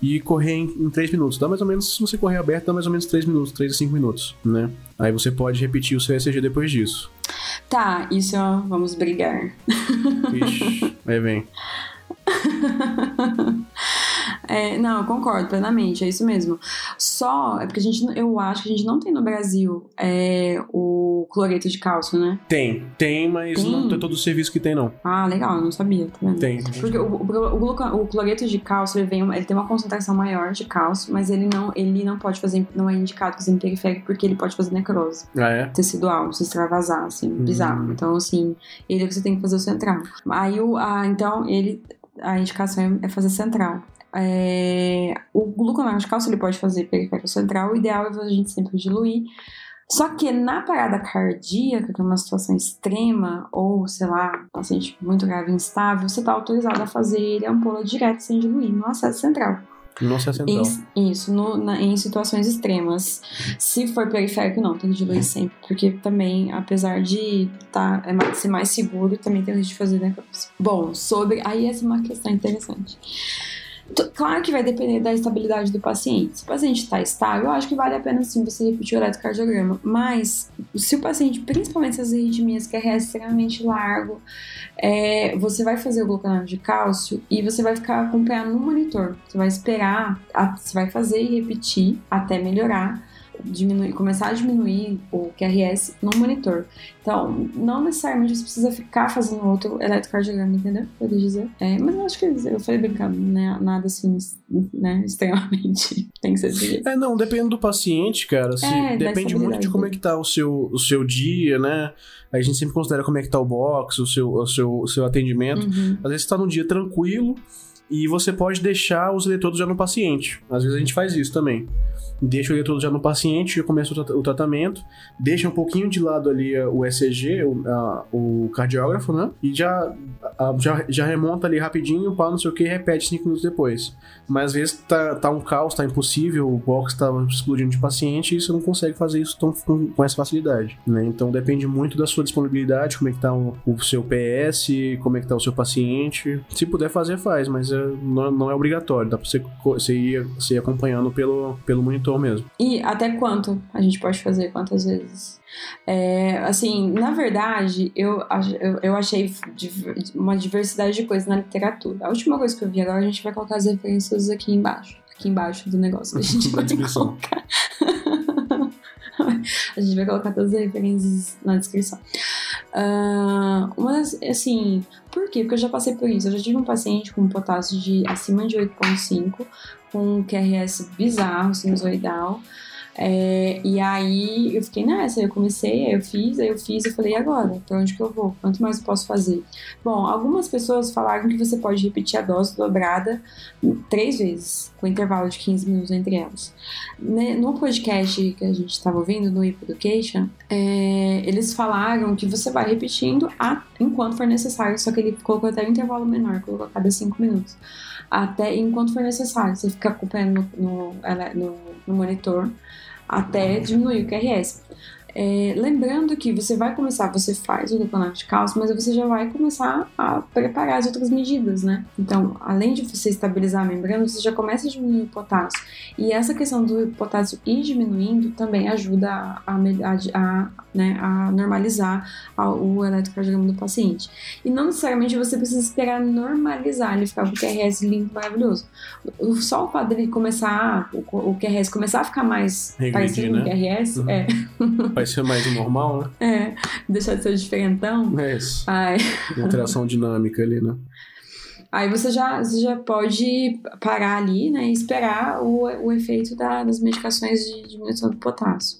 e correr em, em 3 minutos. Dá mais ou menos, se você correr aberto, dá mais ou menos 3 minutos, 3 a 5 minutos, né? Aí você pode repetir o seu ECG depois disso. Tá, isso vamos brigar. Ixi, aí vem. (laughs) É, não, eu concordo plenamente, é isso mesmo. Só é porque a gente, eu acho que a gente não tem no Brasil é, o cloreto de cálcio, né? Tem, tem, mas Tem? não tem todo o serviço que tem, não. Ah, legal, eu não sabia, tá vendo? Tem. Porque o, o, o, cloreto de cálcio ele, vem, ele tem uma concentração maior de cálcio, mas ele não, ele não pode fazer, não é indicado fazer em periférico porque ele pode fazer necrose Ah, é? tecidual, se extravasar, assim, bizarro. Hum. Então, assim, ele é que você tem que fazer o central. Aí, o, a, então, ele, a indicação é fazer central. É, o gluconato de cálcio ele pode fazer periférico central, o ideal é a gente sempre diluir. Só que na parada cardíaca, que é uma situação extrema, ou sei lá, paciente muito grave e instável, você está autorizado a fazer ele ampola direto sem diluir no acesso central. Nossa, é central. Em, isso, no- na- em situações extremas. Se for periférico, não, tem que diluir sempre. Porque também, apesar de tá, é mais- ser mais seguro, também tem o risco de fazer. Bom, sobre. Aí essa é uma questão interessante. Claro que vai depender da estabilidade do paciente. Se o paciente está estável, eu acho que vale a pena sim você repetir o eletrocardiograma. Mas se o paciente, principalmente essas arritmias que é extremamente largo, é, você vai fazer o gluconato de cálcio e você vai ficar acompanhando no monitor. Você vai esperar, você vai fazer e repetir até melhorar, diminuir, começar a diminuir o QRS no monitor. Então, não necessariamente você precisa ficar fazendo outro eletrocardiograma, entendeu? Eu quis dizer. É, mas eu acho que eu falei brincando, né? Nada assim, né? Extremamente. (laughs) Tem que ser jeito. É, não, depende do paciente, cara. Se, É, depende muito de como é que tá o seu, o seu dia, né? A gente sempre considera como é que tá o box, o seu, o seu, o seu atendimento. Uhum. Às vezes você tá num dia tranquilo e você pode deixar os eletrodos já no paciente. Às vezes a gente faz isso também. Deixa o eletrodo já no paciente, já começa o, tra- o tratamento, deixa um pouquinho de lado ali uh, o ECG, o, a- o cardiógrafo, né? E já, a- já, já remonta ali rapidinho, pá, não sei o que, repete cinco minutos depois. Mas às vezes tá, tá um caos, tá impossível, o box tá explodindo de paciente e você não consegue fazer isso tão, com, com essa facilidade, né? Então depende muito da sua disponibilidade, como é que tá o, o seu PS, como é que tá o seu paciente. Se puder fazer, faz, mas é, não, não é obrigatório, dá pra você, você, ir, você ir acompanhando pelo, pelo monitor mesmo. E até quanto a gente pode fazer, quantas vezes? É, assim, na verdade, eu, eu, eu achei uma diversidade de coisas na literatura. A última coisa que eu vi agora, a gente vai colocar as referências aqui embaixo. Aqui embaixo do negócio que a gente (laughs) vai colocar. (laughs) a gente vai colocar todas as referências na descrição. Uma das, assim, por quê? Porque eu já passei por isso. Eu já tive um paciente com potássio de acima de 8,5, com um QRS bizarro, sinusoidal. É, e aí eu fiquei nessa, eu comecei, aí eu fiz, aí eu fiz, eu falei, e agora? Pra onde que eu vou? Quanto mais eu posso fazer? Bom, algumas pessoas falaram que você pode repetir a dose dobrada três vezes, com intervalo de 15 minutos entre elas. Né, No podcast que a gente estava ouvindo, no Hip Education, é, eles falaram que você vai repetindo a, enquanto for necessário, só que ele colocou até um intervalo menor, colocou a cada 5 minutos. Até enquanto for necessário, você fica acompanhando no, no, no monitor até diminuir o QRS. É, lembrando que você vai começar, você faz o gluconato de cálcio, mas você já vai começar a preparar as outras medidas, né? Então, além de você estabilizar a membrana, você já começa a diminuir o potássio. E essa questão do potássio ir diminuindo também ajuda a, a, a, né, a normalizar a- o eletrocardiograma do paciente. E não necessariamente você precisa esperar normalizar, ele ficar com o QRS limpo, maravilhoso. O- Só o fato dele começar, o, o QRS começar a ficar mais Regredir, parecido com o né? QRS, Uhum. é, (laughs) Vai ser mais normal, né? é, deixar de ser diferentão. É isso. Ai, Uma alteração dinâmica ali, né? aí você já, você já pode parar ali, né, e esperar o, o efeito da- das medicações de diminuição do potássio.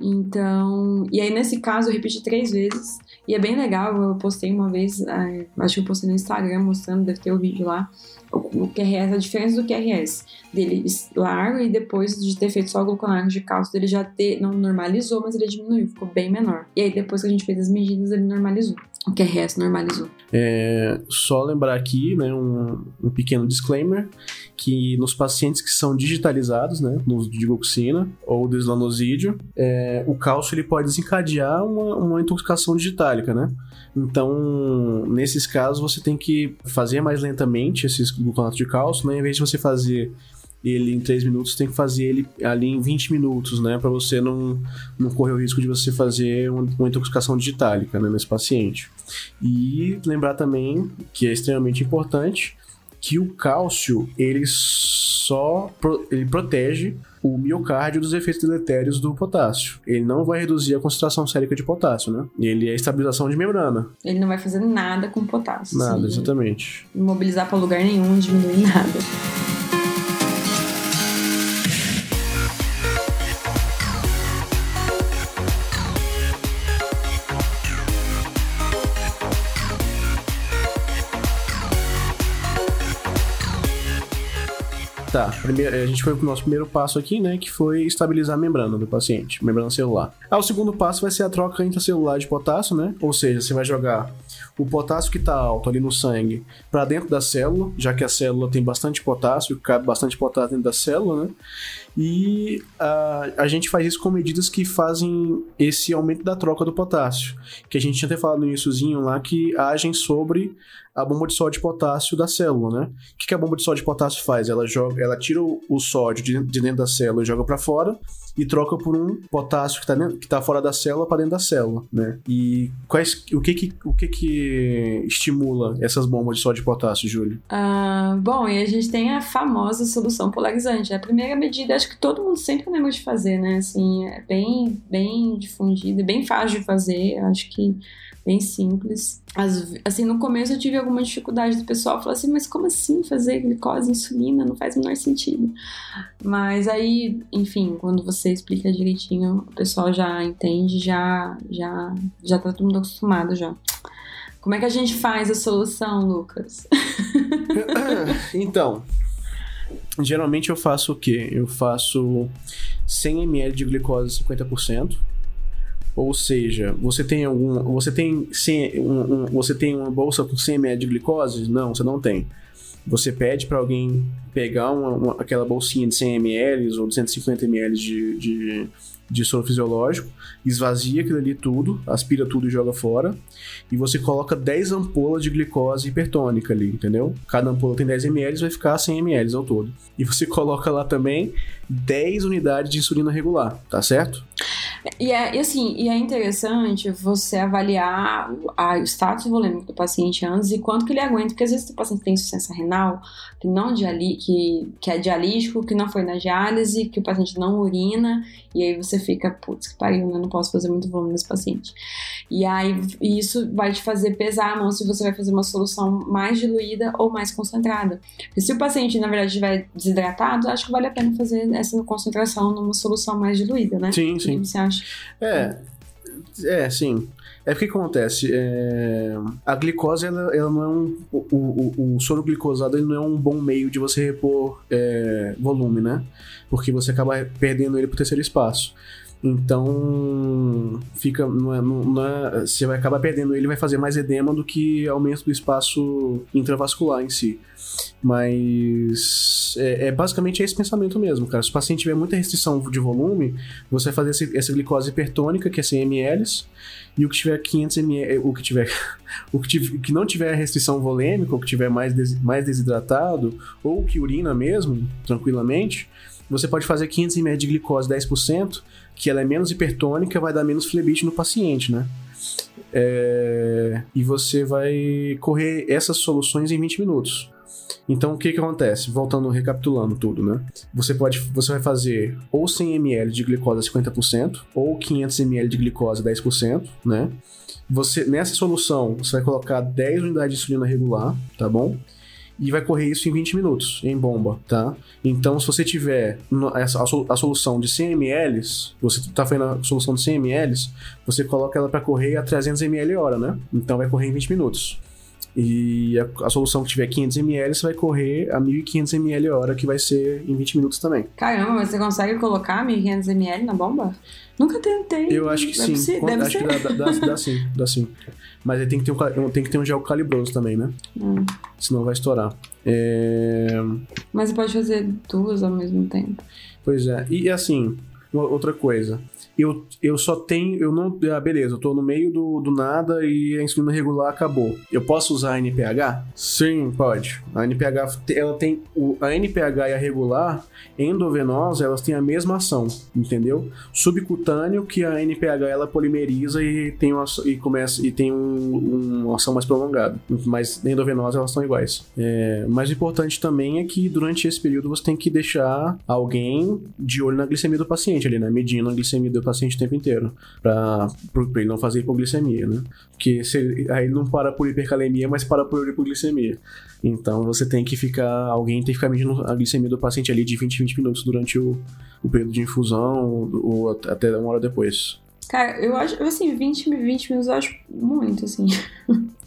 Então, e aí nesse caso eu repeti três vezes E é bem legal, eu postei uma vez, é, acho que eu postei no Instagram mostrando, deve ter o vídeo lá, o QRS, a diferença do QRS dele largo e depois de ter feito só gluconato de cálcio, ele já ter, não normalizou, mas ele diminuiu, ficou bem menor. E aí depois que a gente fez as medidas, ele normalizou. O QRS normalizou. É, só lembrar aqui, né, um, um pequeno disclaimer, que nos pacientes que são digitalizados, né, no uso de digoxina ou deslanosídeo, é, o cálcio ele pode desencadear uma, uma intoxicação digitálica, né? Então, nesses casos, você tem que fazer mais lentamente esses gluconatos de cálcio, né? Em vez de você fazer ele em 3 minutos, tem que fazer ele ali em 20 minutos, né? Para você não, não correr o risco de você fazer uma, uma intoxicação digitálica né, nesse paciente. E lembrar também que é extremamente importante que o cálcio ele só pro, ele protege o miocárdio dos efeitos deletérios do potássio. Ele não vai reduzir a concentração sérica de potássio, né? Ele é estabilização de membrana. Ele não vai fazer nada com potássio. Nada, exatamente. Imobilizar para lugar nenhum, diminuir nada. Primeiro, a gente foi pro nosso primeiro passo aqui, né? Que foi estabilizar a membrana do paciente, membrana celular. Ah, o segundo passo vai ser a troca intracelular de potássio, né? Ou seja, você vai jogar o potássio que está alto ali no sangue para dentro da célula, já que a célula tem bastante potássio, cabe bastante potássio dentro da célula, né? E a, a gente faz isso com medidas que fazem esse aumento da troca do potássio, que a gente tinha até falado no iníciozinho lá, que agem sobre a bomba de sódio de potássio da célula, né? O que, que a bomba de sódio de potássio faz? Ela joga, ela tira o, o sódio de, de dentro da célula e joga para fora e troca por um potássio que está que tá fora da célula para dentro da célula, né? E quais, o que que, o que que estimula essas bombas de sódio de potássio, Júlio? Ah, bom, e a gente tem a famosa solução polarizante. A primeira medida, acho que todo mundo sempre lembra de fazer, né? Assim, é bem, bem difundida, bem fácil de fazer. Acho que bem simples. As, assim, no começo eu tive alguma dificuldade do pessoal falar assim, mas como assim fazer glicose, insulina? Não faz o menor sentido. Mas aí, enfim, quando você explica direitinho, o pessoal já entende, já, já, já tá todo mundo acostumado já. Como é que a gente faz a solução, Lucas? (laughs) então, geralmente eu faço o quê? Eu faço 100 ml de glicose 50%. Ou seja, você tem algum. Você tem, 100, um, um, você tem uma bolsa com 100 ml de glicose? Não, você não tem. Você pede para alguém pegar uma, uma, aquela bolsinha de 100 ml ou de 150 ml de, de, de soro fisiológico, esvazia aquilo ali tudo, aspira tudo e joga fora, e você coloca 10 ampolas de glicose hipertônica ali, entendeu? Cada ampola tem 10 ml, vai ficar 100 ml ao todo. E você (laughs) coloca lá também 10 unidades de insulina regular, tá certo? E é e assim, e é interessante você avaliar a, o status volêmico do paciente antes e quanto que ele aguenta, porque às vezes o paciente tem insuficiência renal, que não diali, que, que é dialítico, que não foi na diálise, que o paciente não urina, e aí você fica, putz, que pariu, né? Não posso fazer muito volume nesse paciente. E aí isso vai te fazer pesar a mão se você vai fazer uma solução mais diluída ou mais concentrada. Porque se o paciente, na verdade, estiver desidratado, acho que vale a pena fazer essa concentração numa solução mais diluída, né? Sim, sim. O que você acha? É, é, sim. É porque acontece, é... a glicose ela, ela não é um. O, o, o, soro glicosado ele não é um bom meio de você repor é, volume, né? Porque você acaba perdendo ele pro terceiro espaço. Então, fica. Não é, não é, você vai acabar perdendo ele, vai fazer mais edema do que aumento do espaço intravascular em si. Mas é, é, basicamente esse pensamento mesmo, cara. Se o paciente tiver muita restrição de volume, você vai fazer essa, glicose hipertônica, que é 100 ml, e o que tiver 500 ml, o que tiver, (laughs) o que, tiver, que não tiver restrição volêmica, ou que tiver mais, des, mais desidratado, ou que urina mesmo, tranquilamente, você pode fazer 500 ml de glicose 10%, que ela é menos hipertônica, vai dar menos flebite no paciente, né? É... E você vai correr essas soluções em 20 minutos. Então o que que acontece? Voltando, recapitulando tudo, né? Você pode, você vai fazer ou 100 ml de glicose 50% ou 500 ml de glicose 10%, né? Você nessa solução você vai colocar 10 unidades de insulina regular, tá bom? E vai correr isso em 20 minutos em bomba, tá? Então, se você tiver essa, a solução de 100 ml, você tá fazendo a solução de 100 ml, você coloca ela para correr a 300 ml hora, né? Então vai correr em 20 minutos. E a, a, solução que tiver 500 ml, você vai correr a 1500 ml hora, que vai ser em 20 minutos também. Caramba, mas você consegue colocar 1500 ml na bomba? Nunca tentei. Eu acho que deve sim. Ser, deve acho ser. que dá, dá, dá, dá, sim, dá sim. (laughs) Mas aí tem que ter um, tem que ter um gel calibroso também, né? Hum. Senão vai estourar. É... Mas você pode fazer duas ao mesmo tempo. Pois é. E assim, outra coisa eu, eu só tenho, eu não, ah, beleza, eu tô no meio do, do nada e a insulina regular acabou. Eu posso usar a NPH? Sim, pode. A NPH, ela tem, o, a NPH e a regular, endovenosa, elas têm a mesma ação, entendeu? Subcutâneo que a NPH ela polimeriza e tem uma, e começa e tem um, uma ação mais prolongada. Mas endovenosa elas são iguais. É, mas o importante também é que durante esse período você tem que deixar alguém de olho na glicemia do paciente ali, né? Medindo a glicemia do paciente o tempo inteiro, para ele não fazer hipoglicemia, né? Porque se, aí ele não para por hipercalemia, mas para por hipoglicemia. Então você tem que ficar, alguém tem que ficar medindo a glicemia do paciente ali de 20 20 minutos durante o, o período de infusão ou até uma hora depois. Cara, eu acho, assim, 20, 20 minutos eu acho muito, assim.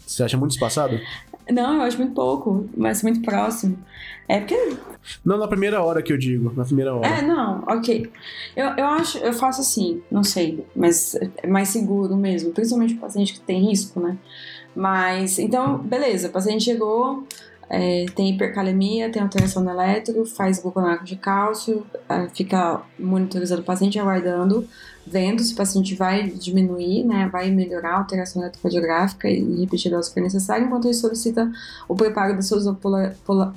Você acha muito espaçado? Não, eu acho muito pouco, mas muito próximo. É porque. Não, na primeira hora que eu digo, na primeira hora. É, não, ok. Eu, eu acho, eu faço assim, não sei, mas é mais seguro mesmo, principalmente o paciente que tem risco, né? Mas, então, beleza, o paciente chegou, é, tem hipercalemia, tem alteração no elétrico, faz gluconato de cálcio, é, fica monitorizando o paciente, aguardando, vendo se o paciente vai diminuir, né, vai melhorar a alteração eletrocardioggráfica e repetir a dose que for necessário, enquanto ele solicita o preparo da solução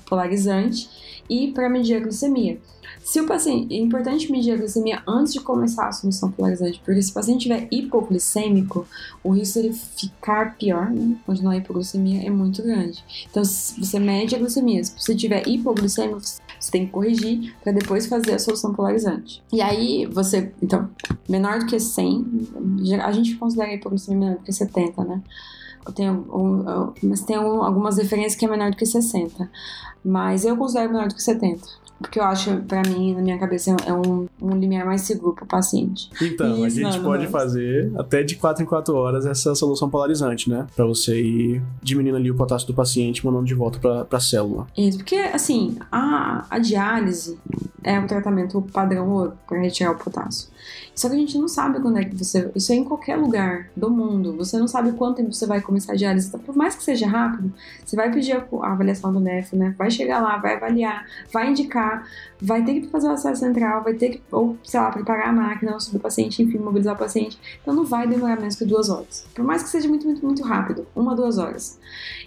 polarizante e para medir a glicemia. Se o paciente, é importante medir a glicemia antes de começar a solução polarizante, porque se o paciente tiver hipoglicêmico, o risco de ele ficar pior, né, continuar a hipoglicemia é muito grande. Então, se você mede a glicemia, se você tiver hipoglicêmico, você tem que corrigir para depois fazer a solução polarizante. E aí, você, então, menor do que 100, a gente considera hipoglicemia menor do que 70, né? Tem, mas tem algumas referências que é menor do que 60. Mas eu considero menor do que 70. Porque eu acho, pra mim, na minha cabeça, é um, um limiar mais seguro pro paciente. Então, Isso, a gente pode fazer até de 4 em 4 horas essa solução polarizante, né? Pra você ir diminuindo ali o potássio do paciente mandando de volta pra, pra célula. Isso, porque, assim, a, a diálise é um tratamento padrão pra retirar o potássio. Só que a gente não sabe quando é que você. Isso é em qualquer lugar do mundo. Você não sabe quanto tempo você vai começar a diálise. Então, por mais que seja rápido, você vai pedir a, avaliação do NEF, né? Vai chegar lá, vai avaliar, vai indicar, vai ter que fazer o acesso central, vai ter que, ou, sei lá, preparar a máquina, subir o paciente, enfim, mobilizar o paciente. Então não vai demorar menos que duas horas. Por mais que seja muito, muito, muito rápido, uma, duas horas.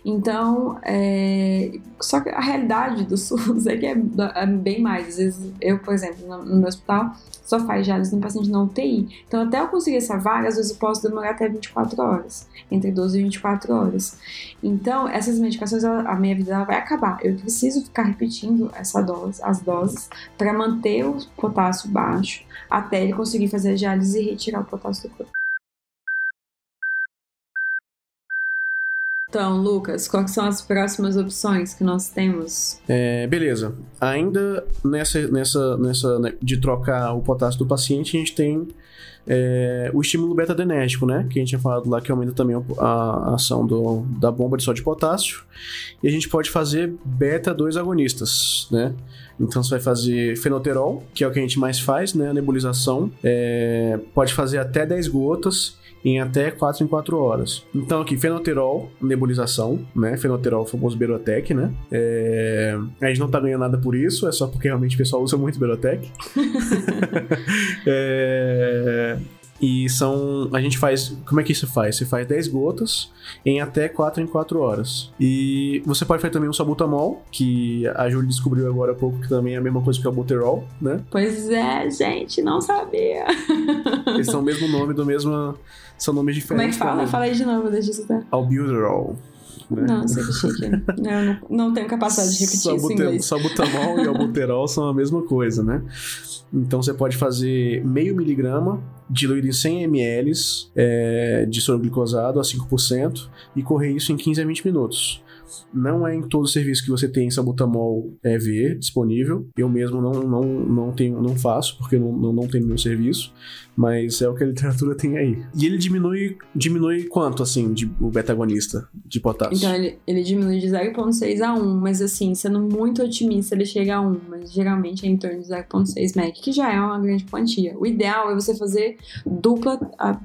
Então, é... só que a realidade do SUS é que é, é bem mais. Às vezes, eu, por exemplo, no, meu hospital, só faz diálise no paciente não UTI. Então, até eu conseguir essa vaga, às vezes eu posso demorar até 24 horas, entre 12 e 24 horas. Então, essas medicações, a minha vida vai acabar. Eu preciso ficar repetindo essa dose, as doses, para manter o potássio baixo, até ele conseguir fazer a diálise e retirar o potássio do corpo. Então, Lucas, quais são as próximas opções que nós temos? É, beleza. Ainda nessa, nessa, nessa né, de trocar o potássio do paciente, a gente tem é, o estímulo beta-adrenérgico, né? Que a gente tinha falado lá que aumenta também a, ação do, da bomba de sódio de potássio. E a gente pode fazer beta-2 agonistas, né? Então você vai fazer fenoterol, que é o que a gente mais faz, né? A nebulização. É, pode fazer até 10 gotas em até 4 em 4 horas. Então aqui, fenoterol, nebulização, né? Fenoterol, famoso Berotec, né? É... A gente não tá ganhando nada por isso, é só porque realmente o pessoal usa muito Berotec. (laughs) é... E são. A gente faz. Como é que isso faz? Você faz 10 gotas em até 4 em 4 horas. E você pode fazer também um sabutamol, que a Júlia descobriu agora há pouco que também é a mesma coisa que o albuterol, né? Pois é, gente, não sabia. Eles são o mesmo nome do mesmo. São nomes diferentes. Como é que fala? Fala aí de novo, deixa eu escutar. Albuterol. Né? Não, sei que chique. (laughs) não, não, não tenho capacidade de repetir Sabute, isso em inglês. Sabutamol e (laughs) albuterol são a mesma coisa, né? Então você pode fazer meio miligrama diluído em 100 ml é, de soro glicosado a 5% e correr isso em 15 a 20 minutos. Não é em todo serviço que você tem sabutamol EV disponível. Eu mesmo não, não, não, tenho, não faço, porque não, não, não tem meu serviço. Mas é o que a (laughs) literatura tem aí. E ele diminui, diminui quanto, assim, de, o beta-agonista de potássio? Então, ele, ele diminui de 0,6 a 1, mas assim, sendo muito otimista, ele chega a 1, mas geralmente é em torno de 0,6 MAC, que já é uma grande quantia. O ideal é você fazer dupla, a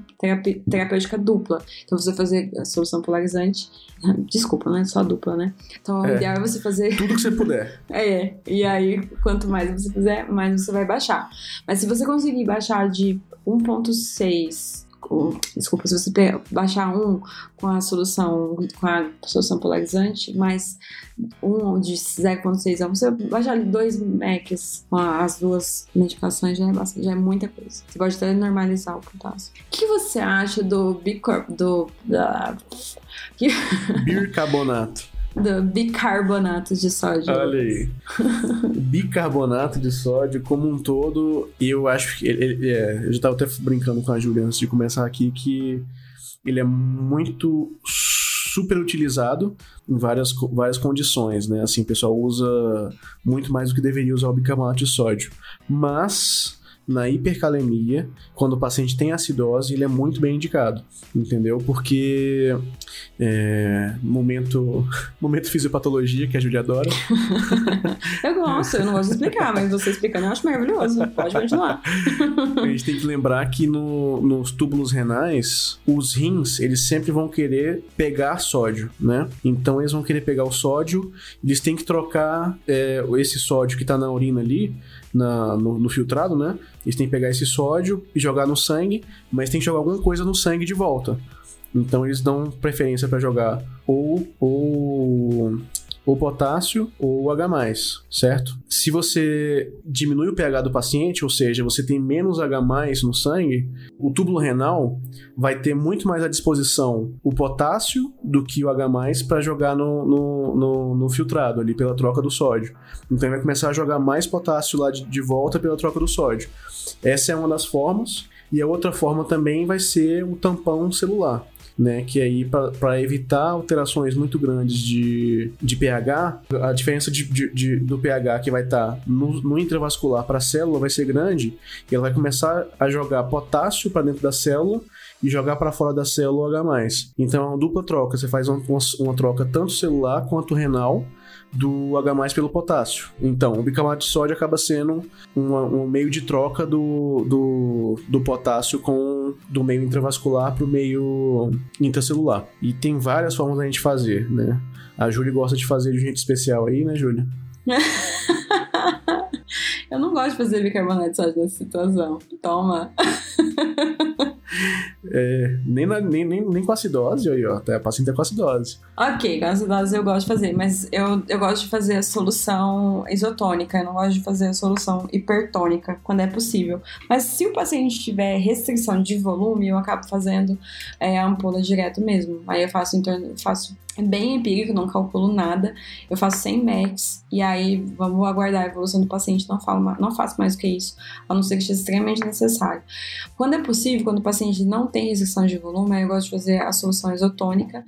terapêutica dupla. Então, você fazer a solução polarizante (laughs) Desculpa, não é só dupla, né? Então, é, o ideal é você fazer. Tudo que você puder. (laughs) é. E aí, quanto mais você fizer, mais você vai baixar. Mas se você conseguir baixar de 1,6 desculpa, se você baixar um com a solução com a solução polarizante, mais um de 0.6 a 1, você baixar dois Macs com as duas medicações já é, bastante, já é muita coisa. Você pode até normalizar o potássio. O que você acha do bicor do da, (laughs) bicarbonato? Do bicarbonato de sódio. Olha aí. (laughs) bicarbonato de sódio, como um todo, eu acho que. Ele, ele, é, eu já estava até brincando com a Julia antes de começar aqui que ele é muito super utilizado em várias, várias condições, né? Assim, o pessoal usa muito mais do que deveria usar o bicarbonato de sódio. Mas na hipercalemia, quando o paciente tem acidose, ele é muito bem indicado, entendeu? Porque é, momento, (laughs) momento fisiopatologia, que a Julia adora. (laughs) eu gosto, eu não gosto de explicar, mas você explicando eu acho maravilhoso. Pode continuar. a gente tem que lembrar que no, nos túbulos renais, os rins, eles sempre vão querer pegar sódio, né? Então eles vão querer pegar o sódio, eles têm que trocar é, esse sódio que está na urina ali na, no, no, filtrado, né? Eles têm que pegar esse sódio e jogar no sangue, mas tem que jogar alguma coisa no sangue de volta. Então eles dão preferência para jogar ou, ou ou potássio ou H+, certo? Se você diminui o pH do paciente, ou seja, você tem menos H+, no sangue, o túbulo renal vai ter muito mais à disposição o potássio do que o H+, para jogar no, no, no, no, filtrado ali, pela troca do sódio. Então ele vai começar a jogar mais potássio lá de, de volta pela troca do sódio. Essa é uma das formas. E a outra forma também vai ser o tampão celular né? Que aí, para evitar alterações muito grandes de, de pH, a diferença de, de, de do pH que vai estar tá no, no intravascular para a célula vai ser grande, e ela vai começar a jogar potássio para dentro da célula e jogar para fora da célula H+. Então é uma dupla troca, você faz uma, uma troca tanto celular quanto renal, do H+, pelo potássio. Então, o bicarbonato de sódio acaba sendo um meio de troca do, do, do potássio com do meio intravascular para o meio intracelular. E tem várias formas da gente fazer, né? A Júlia gosta de fazer de um jeito especial aí, né, Júlia? (laughs) Eu não gosto de fazer bicarbonato de sódio nessa situação. Toma. (laughs) É, nem, na, nem, nem, nem com acidose, aí, ó. Até a paciente é com acidose. Ok, com acidose eu gosto de fazer, mas eu, eu gosto de fazer a solução isotônica, eu não gosto de fazer a solução hipertônica, quando é possível. Mas se o paciente tiver restrição de volume, eu acabo fazendo é, a ampola direto mesmo. Aí eu faço, torno, faço bem empírico, não calculo nada. Eu faço 100 METs e aí vamos aguardar a evolução do paciente. Não, falo, não faço mais do que isso, a não ser que seja extremamente necessário. Quando é possível, quando o paciente não tem restrição de volume, eu gosto de fazer a solução isotônica,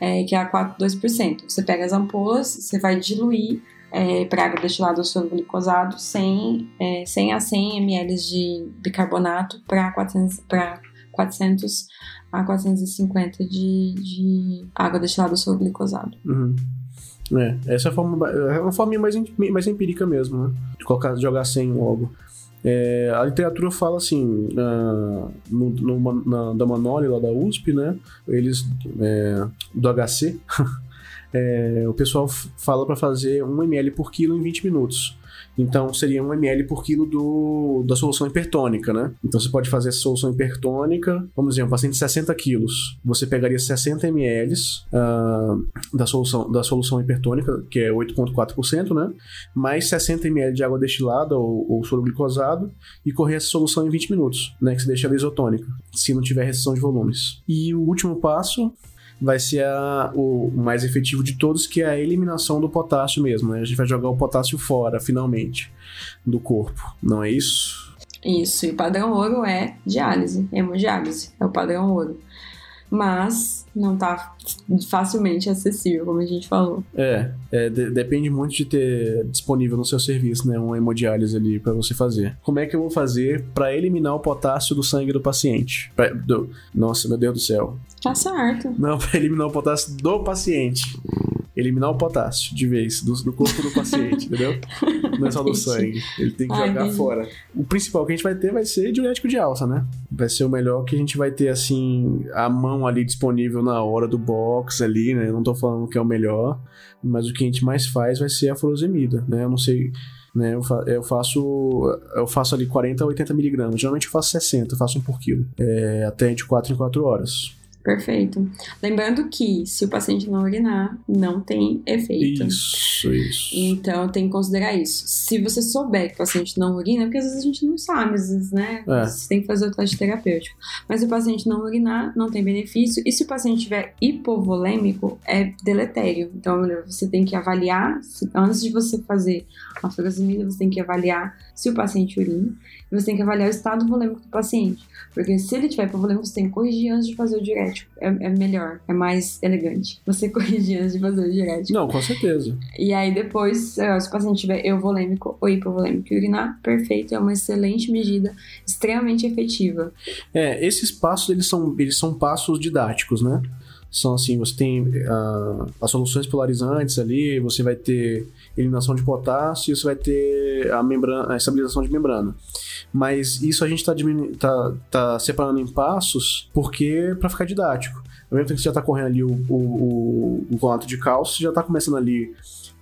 é, que é a 4,2%. Você pega as ampolas, você vai diluir é, para água destilada ou soro glicosado 100, é, 100 a 100 ml de bicarbonato para 400, 400 a 450 de, de água destilada ou glicosado. Uhum. É, essa é forma, é uma forma mais, mais empírica mesmo, né? De colocar, jogar sem logo. É, a literatura fala assim, na, no, no, na, da Manoli lá da USP, né? Eles, é, do HC, (laughs) é, o pessoal fala para fazer 1 ml por quilo em 20 minutos. Então seria 1 ml por quilo do, da solução hipertônica, né? Então você pode fazer a solução hipertônica, vamos dizer, um paciente de 60 quilos, você pegaria 60 ml uh, da, solução, da solução hipertônica, que é 8,4%, né? Mais 60 ml de água destilada ou, ou soro glicosado e correr essa solução em 20 minutos, né? Que se deixa ela isotônica, se não tiver restrição de volumes. E o último passo vai ser a, o mais efetivo de todos, que é a eliminação do potássio mesmo. Né? A gente vai jogar o potássio fora, finalmente, do corpo. Não é isso? Isso, e o padrão ouro é diálise, hemodiálise, é o padrão ouro. mas não tá facilmente acessível, como a gente falou. É, é de, depende muito de ter disponível no seu serviço, né, uma hemodiálise ali para você fazer. Como é que eu vou fazer para eliminar o potássio do sangue do paciente? Pra, do, nossa, meu Deus do céu. Tá certo. Não, para eliminar o potássio do paciente eliminar o potássio de vez do, do corpo do paciente, entendeu? Não é só do sangue. Ele tem que Ai, jogar fora. O principal que a gente vai ter vai ser diurético de alça, né? Vai ser o melhor que a gente vai ter, assim, a mão ali disponível na hora do box ali, né? Eu não tô falando que é o melhor, mas o que a gente mais faz vai ser a furosemida, né? Eu não sei né? Eu, fa eu, faço eu faço ali 40 a 80 miligramas. Geralmente eu faço 60, eu faço um por quilo. É, até de 4 em 4 horas. Perfeito. Lembrando que se o paciente não urinar, não tem efeito. Isso, isso. Então tem que considerar isso. Se você souber que o paciente não urina, porque às vezes a gente não sabe, às vezes, né? É. Você tem que fazer o teste terapêutico. Mas se o paciente não urinar, não tem benefício. E se o paciente tiver hipovolêmico, é deletério. Então você tem que avaliar, antes de você fazer uma furosemida, você tem que avaliar se o paciente urina. Você tem que avaliar o estado volêmico do paciente. Porque se ele tiver hipovolêmico, você tem que corrigir antes de fazer o diurético. É, é melhor, é mais elegante. Você (laughs) corrigir antes de fazer o diurético. Não, com certeza. E aí depois, se o paciente tiver euvolêmico ou hipovolêmico e urinar, perfeito, é uma excelente medida, extremamente efetiva. É, esses passos, eles são, eles são passos didáticos, né? São assim, você tem uh, as soluções polarizantes ali, você vai ter eliminação de potássio, você vai ter a, membrana, a estabilização de membrana. Mas isso a gente está tá, tá separando em passos porque para ficar didático. No momento que você já está correndo ali o, o, o, o de cálcio, já está começando ali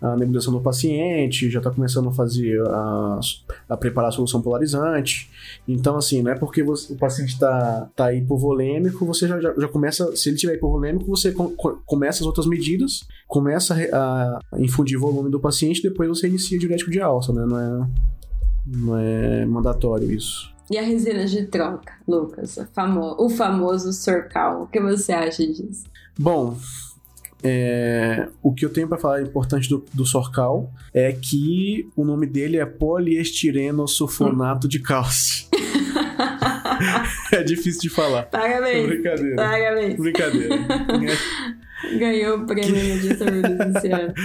a nebulização do paciente, já está começando a fazer a, a, preparar a solução polarizante. Então, assim, não é porque você, o paciente está tá hipovolêmico, você já, já, já, começa, se ele tiver hipovolêmico, você com, começa as outras medidas, começa a, a, infundir volume do paciente, depois você inicia o diurético de alça, né? Não é, não é mandatório isso. E a resina de troca, Lucas? O famoso Sorcal. O que você acha disso? Bom, é, o que eu tenho para falar importante do, do Sorcal é que o nome dele é poliestireno sulfonato de cálcio. (laughs) é difícil de falar. Parabéns. Brincadeira. Parabéns. Brincadeira. (laughs) Ganhou o prêmio de esse ano. (laughs)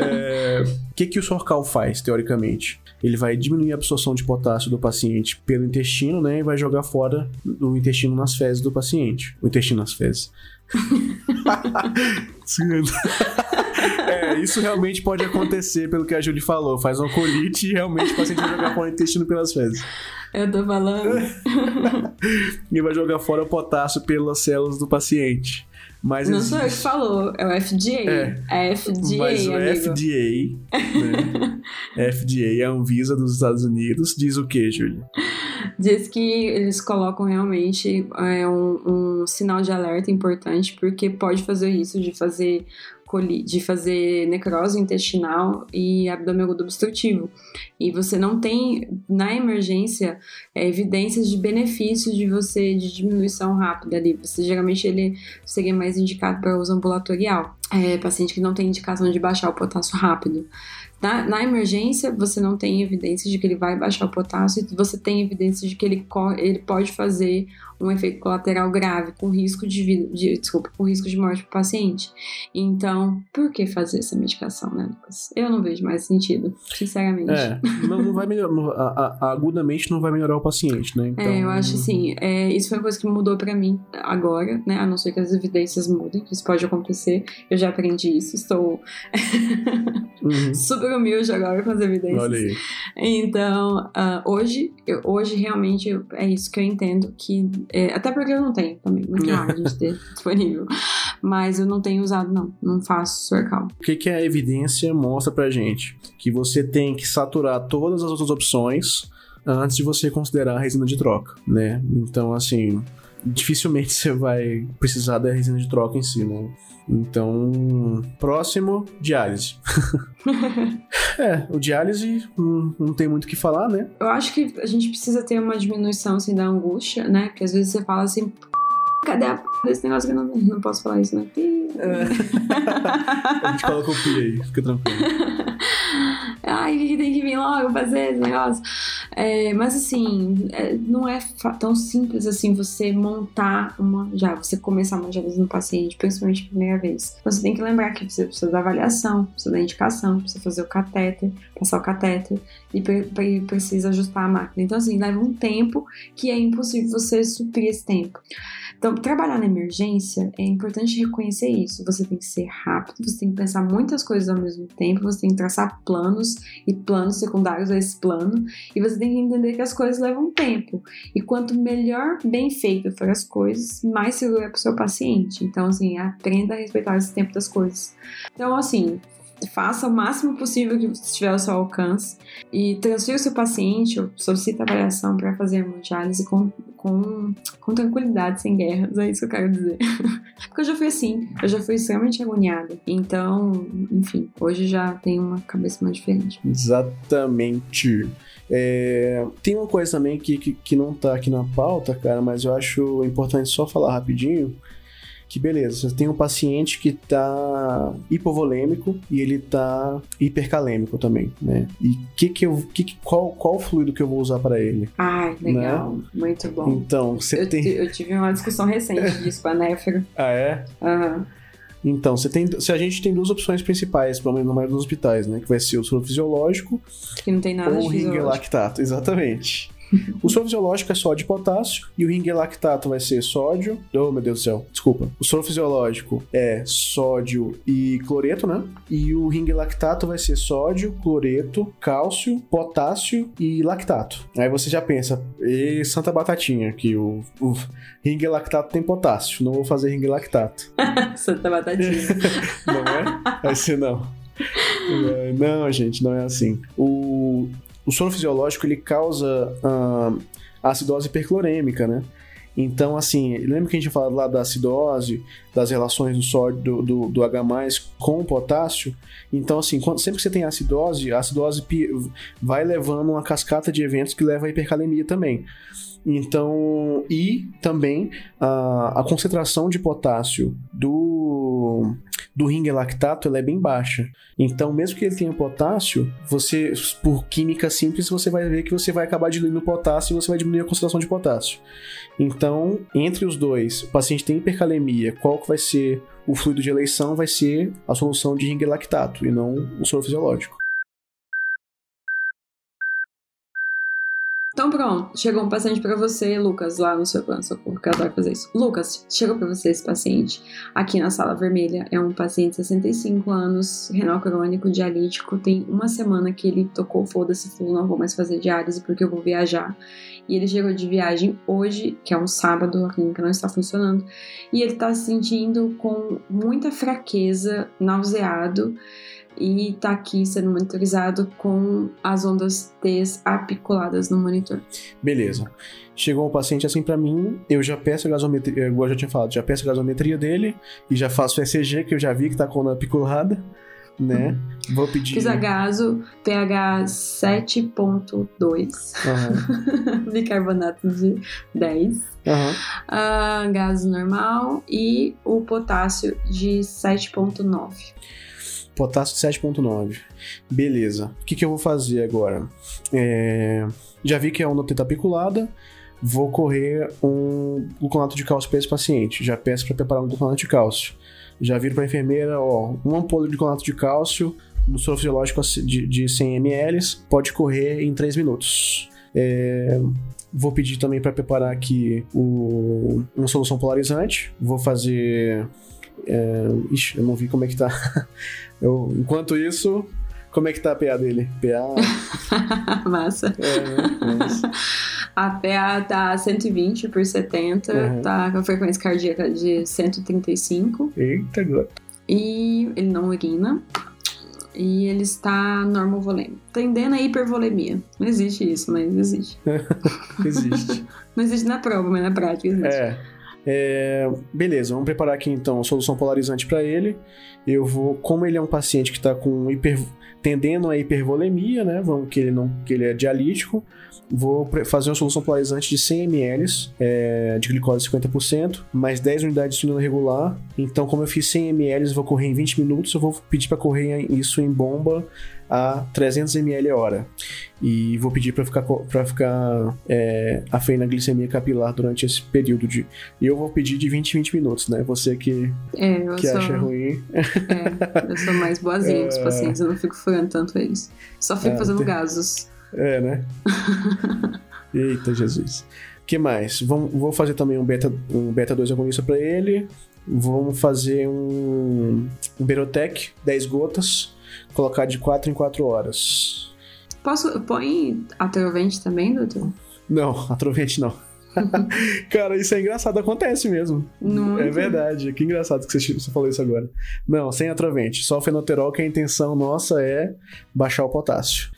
É, o que, que o Sorcal faz, teoricamente? Ele vai diminuir a absorção de potássio do paciente pelo intestino, né? E vai jogar fora o intestino nas fezes do paciente. O intestino nas fezes. (laughs) é, isso realmente pode acontecer, pelo que a Julie falou. Faz uma colite e realmente o paciente vai jogar fora o intestino pelas fezes. Eu tô falando. (laughs) e vai jogar fora o potássio pelas células do paciente. Mas não existe... sou eu que falou, é o FDA. É, é FDA, Mas o amigo. FDA, né? (laughs) FDA, a Anvisa dos Estados Unidos, diz o que, Júlia? Diz que eles colocam realmente é, um, um sinal de alerta importante, porque pode fazer isso de fazer de fazer necrose intestinal e abdômen obstrutivo. E você não tem, na emergência, é, evidências de benefícios de você, de diminuição rápida ali. Você, geralmente, ele seria mais indicado para uso ambulatorial. É, paciente que não tem indicação de baixar o potássio rápido. Na, na, emergência, você não tem evidência de que ele vai baixar o potássio, você tem evidência de que ele, ele pode fazer um efeito colateral grave, com risco de vida, de, desculpa, com risco de morte para o paciente. Então, por que fazer essa medicação, né, Lucas? Eu não vejo mais sentido, sinceramente. É, não, não vai melhorar, agudamente não vai melhorar o paciente, né? Então... É, eu acho assim, é, isso foi uma coisa que mudou para mim agora, né? A não ser que as evidências mudem, isso pode acontecer. Eu já aprendi isso, estou uhum. (laughs) super humilde agora com as evidências. Olha aí. Então, uh, hoje, eu, hoje realmente é isso que eu entendo que é, até porque eu não tenho também, (laughs) gente ter disponível. Mas eu não tenho usado, não. Não faço Sorcal. O que, que a evidência mostra pra gente? Que você tem que saturar todas as outras opções antes de você considerar a resina de troca, né? Então, assim, dificilmente você vai precisar da resina de troca em si, né? Então, próximo, diálise. (laughs) é, o diálise não, não tem muito o que falar, né? Eu acho que a gente precisa ter uma diminuição assim da angústia, né? Porque às vezes você fala assim, cadê a p desse negócio que eu não, não posso falar isso, né? É. (laughs) a gente coloca o pi aí, fica tranquilo. (laughs) Ai, que tem que vir logo fazer esse negócio. É, mas assim, é, não é tão simples assim você montar uma. Já, você começar uma diálise no paciente, principalmente a primeira vez. Você tem que lembrar que você precisa da avaliação, precisa da indicação, precisa fazer o catéter, passar o catéter e precisa ajustar a máquina. Então, assim, leva um tempo que é impossível você suprir esse tempo. Então, trabalhar na emergência é importante reconhecer isso. Você tem que ser rápido, você tem que pensar muitas coisas ao mesmo tempo, você tem que traçar planos e planos secundários a esse plano, e você tem que entender que as coisas levam tempo. E quanto melhor, bem feito for as coisas, mais seguro é para o seu paciente. Então, assim, aprenda a respeitar esse tempo das coisas. Então, assim, faça o máximo possível que estiver ao seu alcance e transfira o seu paciente ou solicita avaliação para fazer hemodiálise com, com, com tranquilidade, sem guerras, é isso que eu quero dizer. (laughs) Porque eu já fui assim, eu já fui extremamente agoniada. Então, enfim, hoje já tenho uma cabeça mais diferente. Exatamente. É, tem uma coisa também que, que, que não tá aqui na pauta, cara, mas eu acho importante só falar rapidinho que beleza, você tem um paciente que tá hipovolêmico e ele tá hipercalêmico também, né? E que que eu, que, qual, qual fluido que eu vou usar para ele? Ah, legal, né? muito bom. Então, você eu, tem... Eu tive uma discussão recente (laughs) disso com a Néfero. Ah, é? Aham. Uhum. Então, você tem, se a gente tem duas opções principais, pelo menos na maioria dos hospitais, né? Que vai ser o soro fisiológico que não tem nada ou o ringue lactato, exatamente. (laughs) O soro fisiológico é sódio e potássio e o ringue lactato vai ser sódio. Oh, meu Deus do céu, desculpa. O soro fisiológico é sódio e cloreto, né? E o ringue lactato vai ser sódio, cloreto, cálcio, potássio e lactato. Aí você já pensa, e santa batatinha, que o, o ringue lactato tem potássio. Não vou fazer ringue lactato. (laughs) santa batatinha. (laughs) não é? Vai ser não. Não, gente, não é assim. O, o sono fisiológico ele causa uh, acidose hiperclorêmica, né? Então, assim, lembra que a gente falou lá da acidose, das relações do sódio do, do, do H+, com o potássio? Então, assim, quando, sempre que você tem acidose, a acidose vai levando uma cascata de eventos que leva à hipercalemia também. Então, e também a, a concentração de potássio do, do ringue lactato ela é bem baixa. Então, mesmo que ele tenha potássio, você, por química simples, você vai ver que você vai acabar diluindo o potássio e você vai diminuir a concentração de potássio. Então, entre os dois, o paciente tem hipercalemia, qual que vai ser o fluido de eleição? Vai ser a solução de ringue lactato e não o soro fisiológico. Então pronto, chegou um paciente para você, Lucas, lá no seu pronto-socorro, que eu adoro fazer isso. Lucas, chegou para você esse paciente aqui na sala vermelha, é um paciente de 65 anos, renal crônico, dialítico, tem uma semana que ele tocou foda-se, falou, não vou mais fazer diálise porque eu vou viajar. E ele chegou de viagem hoje, que é um sábado, a clínica não está funcionando, e ele está se sentindo com muita fraqueza, nauseado, e está aqui sendo monitorizado com as ondas T apiculadas no monitor. Beleza. Chegou um paciente assim para mim, eu já peço a gasometria, igual eu já tinha falado, já peço a gasometria dele e já faço o ECG, que eu já vi que tá com a onda apiculada né? Uhum. Vou pedir. Fiz a gaso, pH 7.2. Uhum. (laughs) Bicarbonato de 10. Uhum. Uh, gaso normal e o potássio de 7.9 potássio 7.9. Beleza. O que, que eu vou fazer agora? É... Já vi que é onda tetapiculada. Vou correr um gluconato de cálcio para esse paciente. Já peço para preparar um gluconato de cálcio. Já viro para a enfermeira, ó, um ampolo de gluconato de cálcio no soro fisiológico de, de 100 ml, pode correr em 3 minutos. É, vou pedir também para preparar aqui o, uma solução polarizante. Vou fazer. É, ixi, eu não vi como é que tá. (laughs) Eu, enquanto isso, como é que tá a PA dele? PA. (laughs) Massa. É, né? (laughs) A PA tá 120 por 70, uhum. tá com a frequência cardíaca de 135. Eita, agora. E ele não urina. E ele está normovolêmico. Tendendo a hipervolemia. Não existe isso, mas existe. existe. não existe na prova, mas na prática existe. É. É, beleza, vamos preparar aqui então a solução polarizante para ele. Eu vou, como ele é um paciente que está com hiper, tendendo a hipervolemia, né? Vamos que ele não, que ele é dialítico. Vou fazer uma solução polarizante de 100 ml é, de glicose 50%, mais 10 unidades de insulina regular. Então, como eu fiz 100 ml, vou correr em 20 minutos. Eu vou pedir para correr isso em bomba a 300 ml a hora. E vou pedir para ficar, pra ficar é, afém na glicemia capilar durante esse período de. E eu vou pedir de 20 em 20 minutos, né? Você que, é, que sou, acha ruim. É, eu sou mais boazinha com os pacientes, eu não fico furando tanto eles. Só fico É, fazendo tem- gases. É, né? (laughs) Eita, Jesus. O que mais? Vamos, vou fazer também um beta, um beta 2 agonista para ele. Vamos fazer um, um Berotec, 10 gotas, colocar de 4 em 4 horas. Posso. Põe atrovente também, doutor? Não, (laughs) atrovente não. (laughs) Cara, isso é engraçado, acontece mesmo. Não. É verdade, que engraçado que você, você falou isso agora. Não, sem atrovente, só o fenoterol, que a intenção nossa é baixar o potássio.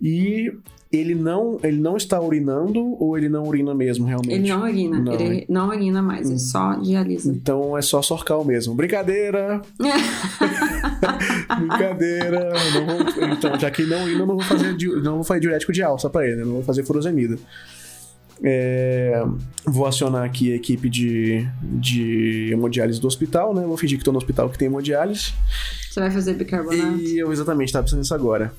E ele não, ele não está urinando ou ele não urina mesmo, realmente? Ele não urina, Não, ele hein? não urina mais, ele só dialisa. Então é só sorcal mesmo. Brincadeira! (laughs) Brincadeira! Não vou- então, já que não urina, eu não vou fazer, não vou fazer diurético de alça pra ele, não vou fazer furosemida. É, vou acionar aqui a equipe de, de hemodiálise do hospital, né? Vou fingir que estou no hospital que tem hemodiálise. Você vai fazer bicarbonato? E eu exatamente estava pensando nisso agora.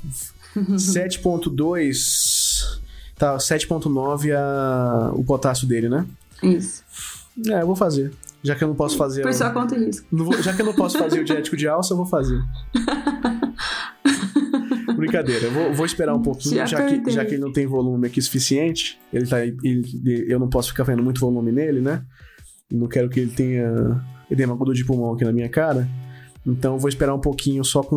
7.2. Tá, 7.9 a, o potássio dele, né? Isso. É, eu vou fazer. Já que eu não posso fazer. Por sua conta e risco. vou- já que eu não posso fazer o diético de alça, eu vou fazer. (laughs) Brincadeira, eu vou, vou esperar um pouquinho, Já já que, já que ele não tem volume aqui suficiente. Ele tá, ele- eu não posso ficar vendo muito volume nele, né? Não quero que ele tenha edema agudo de pulmão aqui na minha cara. Então eu vou esperar um pouquinho só com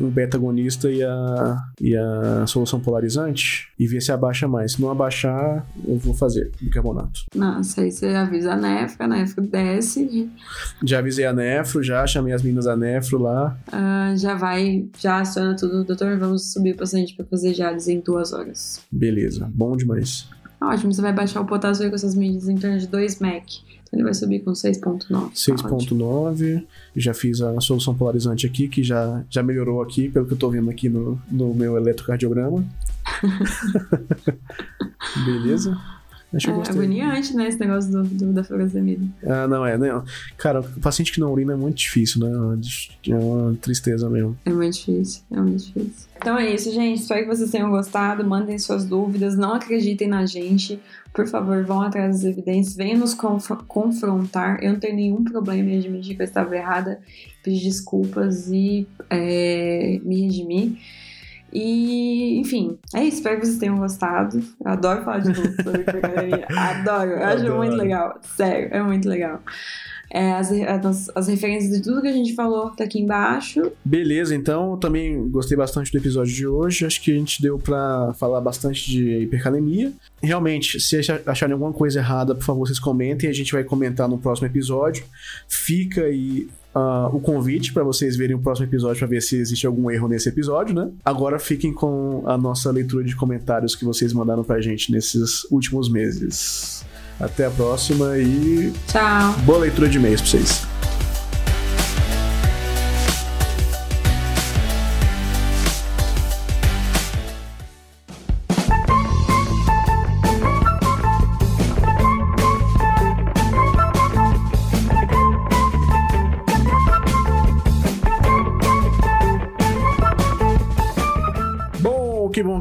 um beta-agonista e a, e a solução polarizante e ver se abaixa mais. Se não abaixar, eu vou fazer bicarbonato. Nossa, aí você avisa a nefra, a nefra desce, Já avisei a Nefro, já chamei as meninas da Nefro lá. ah, já vai, já aciona tudo. Doutor, vamos subir o paciente para fazer diálise em duas horas. Beleza, bom demais. Ótimo, você vai baixar o potássio aí com essas medidas em torno de 2 MEC. Então ele vai subir com 6.9. Tá ótimo. 6.9. Já fiz a solução polarizante aqui, que já, já melhorou aqui, pelo que eu tô vendo aqui no, no meu eletrocardiograma. (laughs) Beleza. Acho É gostei. agoniante, né, esse negócio do, do- da furosemida. Ah, não é, né? Cara, o paciente que não urina é muito difícil, né? É É uma tristeza mesmo. É muito difícil, é muito difícil. Então é isso, gente. Espero que vocês tenham gostado. Mandem suas dúvidas. Não acreditem na gente. Por favor, vão atrás das evidências. Venham nos conf- confrontar. Eu não tenho nenhum problema em admitir que eu estava errada. Pedir desculpas e é, me redimir. E, enfim, é isso. Espero que vocês tenham gostado. Eu adoro falar de novo sobre. (laughs) Adoro. Eu acho muito legal. Sério, é muito legal. É, as, as, as referências de tudo que a gente falou tá aqui embaixo. Beleza, então eu também gostei bastante do episódio de hoje. Acho que a gente deu pra falar bastante de hipercalemia. Realmente, se acha- acharem alguma coisa errada, por favor, vocês comentem. A gente vai comentar no próximo episódio. Fica aí ah, o convite para vocês verem o próximo episódio para ver se existe algum erro nesse episódio, né? Agora fiquem com a nossa leitura de comentários que vocês mandaram pra gente nesses últimos meses. Até a próxima e Tchau. boa leitura de e-mails pra vocês.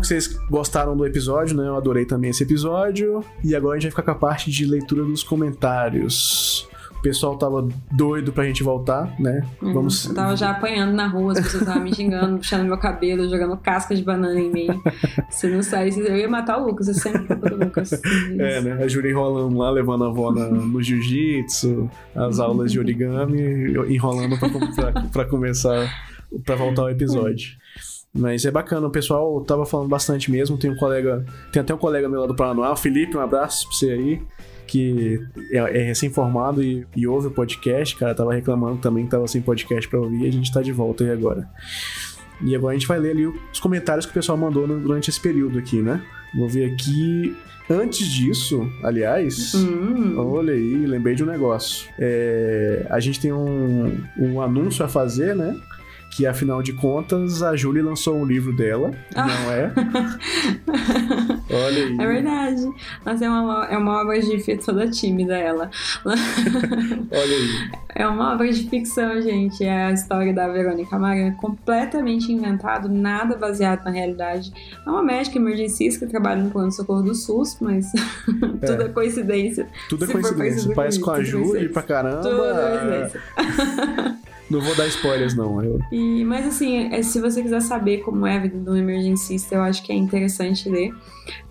Que vocês gostaram do episódio, né? Eu adorei também esse episódio. E agora a gente vai ficar com a parte de leitura dos comentários. O pessoal tava doido pra gente voltar, né? Vamos. Eu tava já apanhando na rua, as pessoas estavam me xingando, (laughs) puxando meu cabelo, jogando casca de banana em mim. Se não saísse, eu ia matar o Lucas, é sempre culpa do Lucas. (laughs) É, né? A Júlia enrolando lá, levando a avó na- no jiu-jitsu, as aulas de origami, enrolando pra, pra, pra começar, pra voltar ao episódio. (laughs) Mas é bacana, o pessoal tava falando bastante mesmo. Tem um colega, tem até um colega meu lá do Paraná, o Felipe, um abraço pra você aí, que é, é recém-formado e, e ouve o podcast. Cara, tava reclamando também que tava sem podcast pra ouvir e a gente tá de volta aí agora. E agora a gente vai ler ali os comentários que o pessoal mandou no- durante esse período aqui, né? Vou ver aqui. Antes disso, aliás, Hum, olha aí, lembrei de um negócio. É, a gente tem um, um anúncio a fazer, né? Que afinal de contas a Julie lançou um livro dela, não é? Olha aí. (laughs) É verdade. Mas é uma, é uma obra de ficção toda tímida ela. (laughs) Olha aí. É uma obra de ficção, gente. É a história da Verônica Maran, completamente inventado, nada baseado na realidade. É uma médica emergencista que trabalha no plano de socorro do SUS, mas (laughs) tudo é coincidência. Tudo é coincidência. Parece com a tudo Julie pra caramba. Tudo é coincidência. Não vou dar spoilers, não. Eu- E, mas assim, é, se você quiser saber como é a vida de um emergencista, eu acho que é interessante ler.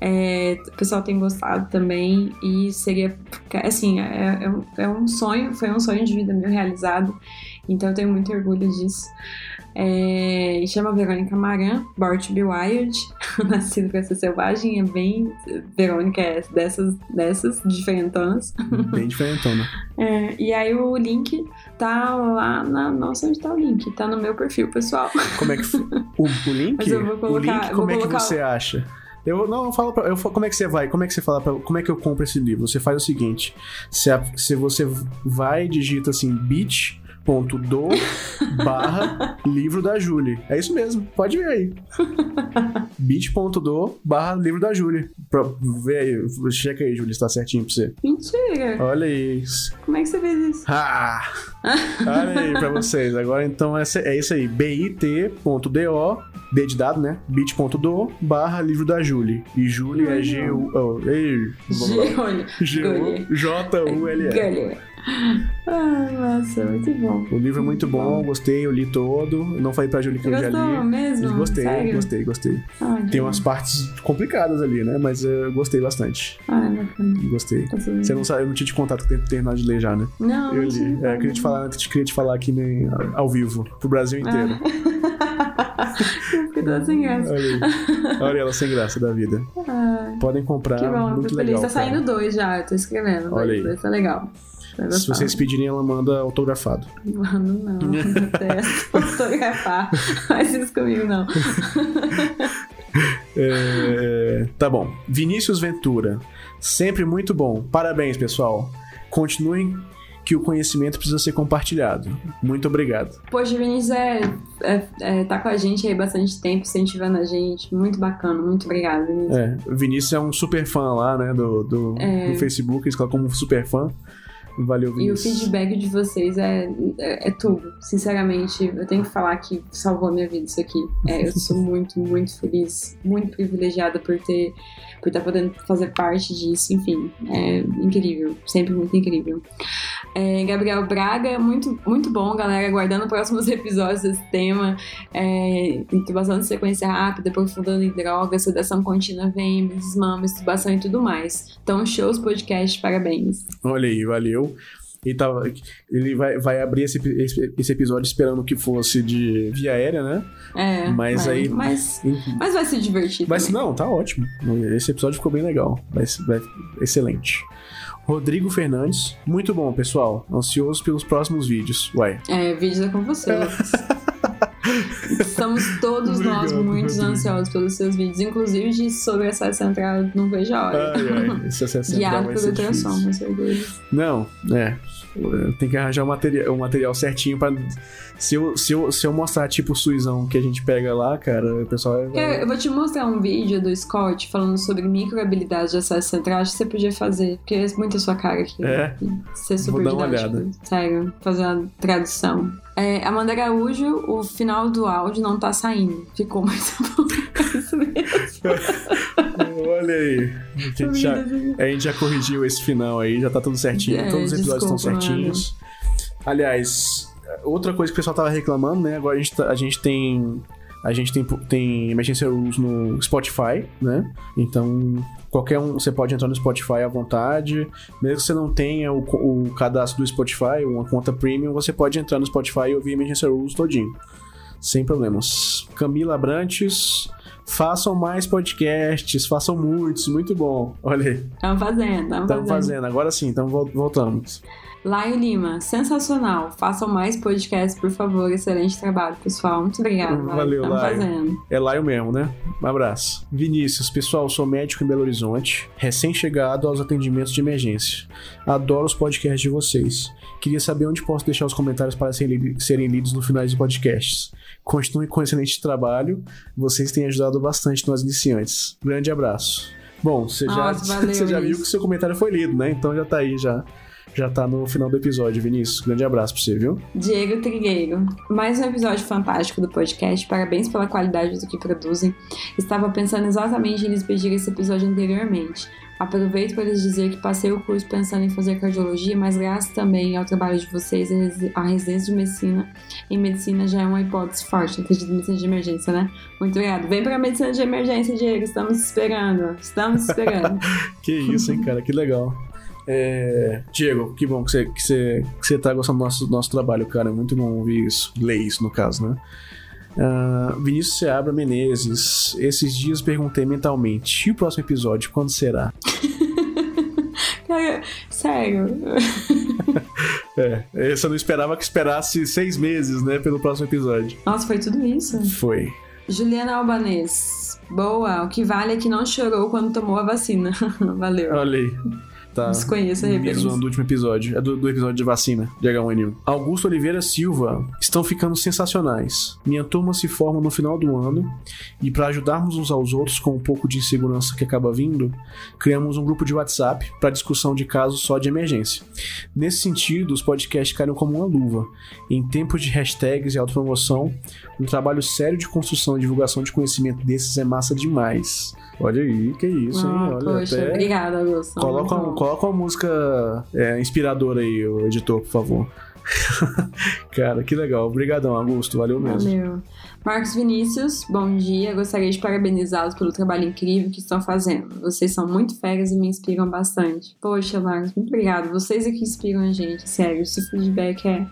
É, o pessoal tem gostado também e seria, assim, é, é um- é um sonho, foi um sonho de vida meu realizado, então eu tenho muito orgulho disso. É, e chama Verônica Maran, Born to Be Wild, nascido pra ser selvagem, é bem. Verônica é dessas, dessas diferentonas. Bem diferentona. (laughs) É, e aí o link tá lá na. Nossa, onde tá o link? Tá no meu perfil pessoal. Como é que. (laughs) O, o link? Mas eu vou o colocar- link, eu como é que você acha? Eu não eu falo pra, eu falo- como é que você vai? Como é que você fala pra, como é que eu compro esse livro? Você faz o seguinte, se, a- se você vai e digita assim bit.do (laughs) barra livro da Julie. É isso mesmo, pode ver aí. (laughs) bit.do barra livro da Julie. Vê aí, checa aí, Julie, se tá certinho pra você. Mentira! Olha isso. Como é que você fez isso? Ah! Olha aí pra (laughs) vocês. Agora então é, isso aí. bit.do, B de dado, né? bit.do barra livro da Julie. E Julie é G-U... Oh, ei. Olha, G-U-J-U-L-E. (laughs) Ah, nossa, muito bom. O livro é muito bom, gostei, eu li todo. Não falei pra Julie que eu já li. mesmo? Gostei, Sério? gostei, gostei. Ai, Tem umas partes complicadas ali, né? Mas eu gostei bastante. Ai, bacana. Gostei. Tá Você não sabe, eu não tinha te contato que eu terminar de ler já, né? Não, Eu não li. tinha É, eu queria te falar, eu queria te falar aqui né, ao vivo, pro Brasil inteiro. Eu fiquei toda sem graça. Olha ela sem graça da vida. Ai, Podem comprar, que bom, muito tô feliz. legal. Tá saindo dois já, eu tô escrevendo. Olha vai, aí. Vai ser legal. Se vocês pedirem, ela manda autografado. Mano, não. (laughs) Detesto fotografar. Faz isso comigo, não. (laughs) É, Tá bom. Vinícius Ventura. Sempre muito bom. Parabéns, pessoal. Continuem que o conhecimento precisa ser compartilhado. Muito obrigado. Poxa, o Vinícius é, é, é- tá com a gente aí bastante tempo, incentivando a gente. Muito bacana, muito obrigada, Vinícius. É, o Vinícius é um super fã lá, né, do, do, É. do Facebook. Eles colocam como super fã. Valeu, E o Vinícius. feedback de vocês é, é, é tudo. Sinceramente, eu tenho que falar que salvou a minha vida isso aqui. É, eu sou muito, muito feliz, muito privilegiada por ter por estar podendo fazer parte disso. Enfim, é incrível, sempre muito incrível. É, Gabriel Braga, muito, muito bom, galera. Aguardando próximos (laughs) episódios desse tema. É, intubação de sequência rápida, aprofundando em drogas, sedação contínua, VM, desmama, estubação e tudo mais. Então, shows, podcast, parabéns. Olha aí, valeu. E tava, ele vai, vai abrir esse, esse, esse episódio esperando que fosse de via aérea, né? É, Mas vai- aí- Mas, mas vai se divertir Mas também. não, tá ótimo. Esse episódio ficou bem legal. Vai, vai, excelente. Rodrigo Fernandes, muito bom, pessoal. Ansioso pelos próximos vídeos. Uai. É, vídeos é com você. (laughs) Estamos todos nós Obrigado, muito Rodrigo. ansiosos pelos seus vídeos, inclusive de sobre essa central, não vejo a hora. Ai, ai, (laughs) acesso Guiado pelo ultrassom, com certeza. Não, é. Tem que arranjar o material, o material certinho pra. Se eu, se, eu, se eu mostrar tipo o suizão que a gente pega lá, cara, o pessoal vai. Eu, vou te mostrar um vídeo do Scott falando sobre microhabilidades de acesso central. Acho que você podia fazer, porque é muito a sua cara aqui. É. Ser super dar uma olhada. Sério, fazer uma tradução. É, Amanda Araújo, o final do áudio não tá saindo. Ficou muito bom. É isso mesmo. (laughs) Olha aí. A gente, já, a gente já corrigiu esse final aí, já tá tudo certinho. É, todos os episódios estão desculpa, certinhos. Aliás, outra coisa que o pessoal tava reclamando, né? Agora a gente, tá- a gente tem. A gente tem, tem Emergency Rules no Spotify, né? Então, qualquer um, você pode entrar no Spotify à vontade. Mesmo que você não tenha o, o cadastro do Spotify, uma conta premium, você pode entrar no Spotify e ouvir Emergency Rules todinho. Sem problemas. Camila Abrantes, façam mais podcasts, façam muitos, muito bom. Olha aí, Estamos fazendo, estamos fazendo. fazendo. Agora sim, então vol- voltamos. Laio Lima, sensacional. Façam mais podcasts, por favor. Excelente trabalho, pessoal. Muito obrigada. Valeu, Laio. fazendo. É Laio mesmo, né? Um abraço. Vinícius, pessoal, sou médico em Belo Horizonte, recém-chegado aos atendimentos de emergência. Adoro os podcasts de vocês. Queria saber onde posso deixar os comentários para serem li- serem lidos no final dos podcasts. Continue com excelente trabalho. Vocês têm ajudado bastante nós iniciantes. Grande abraço. Bom, você já, Nossa, valeu, (laughs) você já viu que seu comentário foi lido, né? Então já tá aí, já, já tá no final do episódio, Vinícius. Grande abraço pra você, viu? Diego Trigueiro. Mais um episódio fantástico do podcast. Parabéns pela qualidade do que produzem. Estava pensando exatamente em lhes pedir esse episódio anteriormente. Aproveito para lhes dizer que passei o curso pensando em fazer cardiologia, mas graças também ao trabalho de vocês, a resi- a residência de medicina em medicina já é uma hipótese forte. Acredito em medicina de emergência, né? Muito obrigado. Vem para medicina de emergência, Diego. Estamos esperando. Estamos esperando. (laughs) Que isso, hein, cara? Que legal. É, Diego, que bom que você, que você, que você tá gostando do nosso, do nosso trabalho, cara. É muito bom ouvir isso, ler isso, no caso, né? Ah, Vinícius Seabra Menezes, esses dias perguntei mentalmente: e o próximo episódio, quando será? (laughs) Sério. (laughs) É, eu não esperava que esperasse seis meses, né, pelo próximo episódio. Nossa, foi tudo isso? Foi. Juliana Albanês. Boa, o que vale é que não chorou quando tomou a vacina. (laughs) Valeu. Olha aí. Tá. Desconheço a referência. zoando do último episódio. É do, do episódio de vacina, de H1N1. Augusto Oliveira Silva. Estão ficando sensacionais. Minha turma se forma no final do ano e para ajudarmos uns aos outros com um pouco de insegurança que acaba vindo, criamos um grupo de WhatsApp para discussão de casos só de emergência. Nesse sentido, os podcasts caíram como uma luva. Em tempos de hashtags e autopromoção, um trabalho sério de construção e divulgação de conhecimento desses é massa demais. Olha aí, que isso, hein? Ah, Olha, poxa, até- obrigada, Augusto. Coloca, um- coloca uma música é, inspiradora aí, o editor, por favor. (laughs) Cara, que legal. Obrigadão, Augusto. Valeu mesmo. Valeu. Marcos Vinícius, bom dia. Gostaria de parabenizá-los pelo trabalho incrível que estão fazendo. Vocês são muito férias e me inspiram bastante. Poxa, Marcos, muito obrigado. Vocês é que inspiram a gente, sério. Esse feedback é.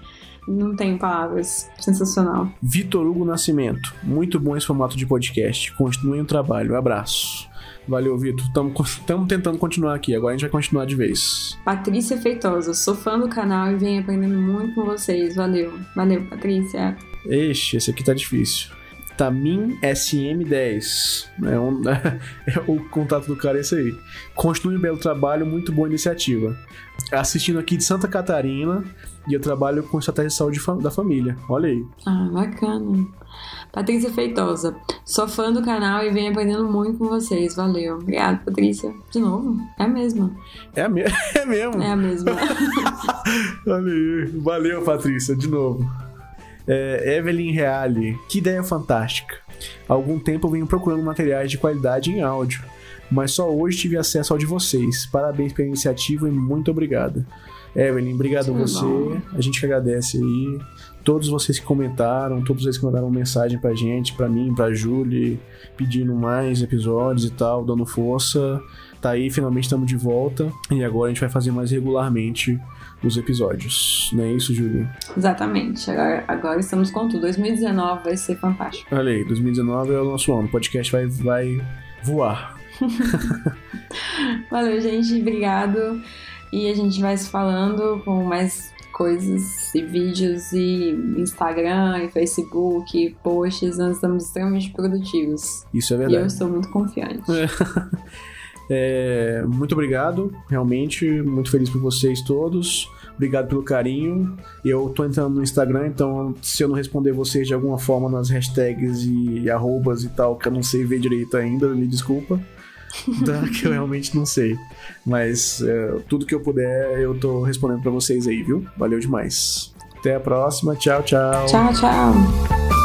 Não tenho palavras. Sensacional. Vitor Hugo Nascimento. Muito bom esse formato de podcast. Continuem o trabalho. Abraço. Valeu, Vitor. Estamos tentando continuar aqui. Agora a gente vai continuar de vez. Patrícia Feitosa, sou fã do canal e venho aprendendo muito com vocês. Valeu. Valeu, Patrícia. Ixi, esse aqui tá difícil. Tamin SM10. É um- (laughs) é o contato do cara é esse aí. Continue um belo trabalho, muito boa iniciativa. Assistindo aqui de Santa Catarina e eu trabalho com estratégia de saúde da família. Olha aí. Ah, bacana. Patrícia Feitosa, sou fã do canal e venho aprendendo muito com vocês. Valeu. Obrigada, Patrícia. De novo? É a mesma. É, a me- (laughs) é mesmo. É a mesma. (laughs) Olha aí. Valeu, Patrícia, de novo. É, Evelyn Reale, que ideia fantástica. Há algum tempo eu venho procurando materiais de qualidade em áudio, mas só hoje tive acesso ao de vocês. Parabéns pela iniciativa e muito obrigado. Evelyn, obrigado a você. bom. A gente que agradece aí. Todos vocês que comentaram, todos vocês que mandaram mensagem pra gente, pra mim, pra Julie, pedindo mais episódios e tal, dando força. Tá aí, finalmente estamos de volta. E agora a gente vai fazer mais regularmente os episódios. Não é isso, Julie? Exatamente. Agora, agora estamos com tudo. 2019 vai ser fantástico. Olha aí, 2019 é o nosso ano. O podcast vai, vai voar. (laughs) Valeu, gente. Obrigado. E a gente vai se falando com mais coisas e vídeos e Instagram e Facebook, e posts. Nós estamos extremamente produtivos. Isso é E eu verdade. estou muito confiante. É, (laughs) muito obrigado, realmente, muito feliz por vocês todos. Obrigado pelo carinho. Eu tô entrando no Instagram, então se eu não responder vocês de alguma forma nas hashtags e arrobas e tal, que eu não sei ver direito ainda, me desculpa. (laughs) Tá, que eu realmente não sei. Mas é, tudo que eu puder, eu tô respondendo pra vocês aí, viu? Valeu demais. Até a próxima. Tchau, tchau. Tchau, tchau.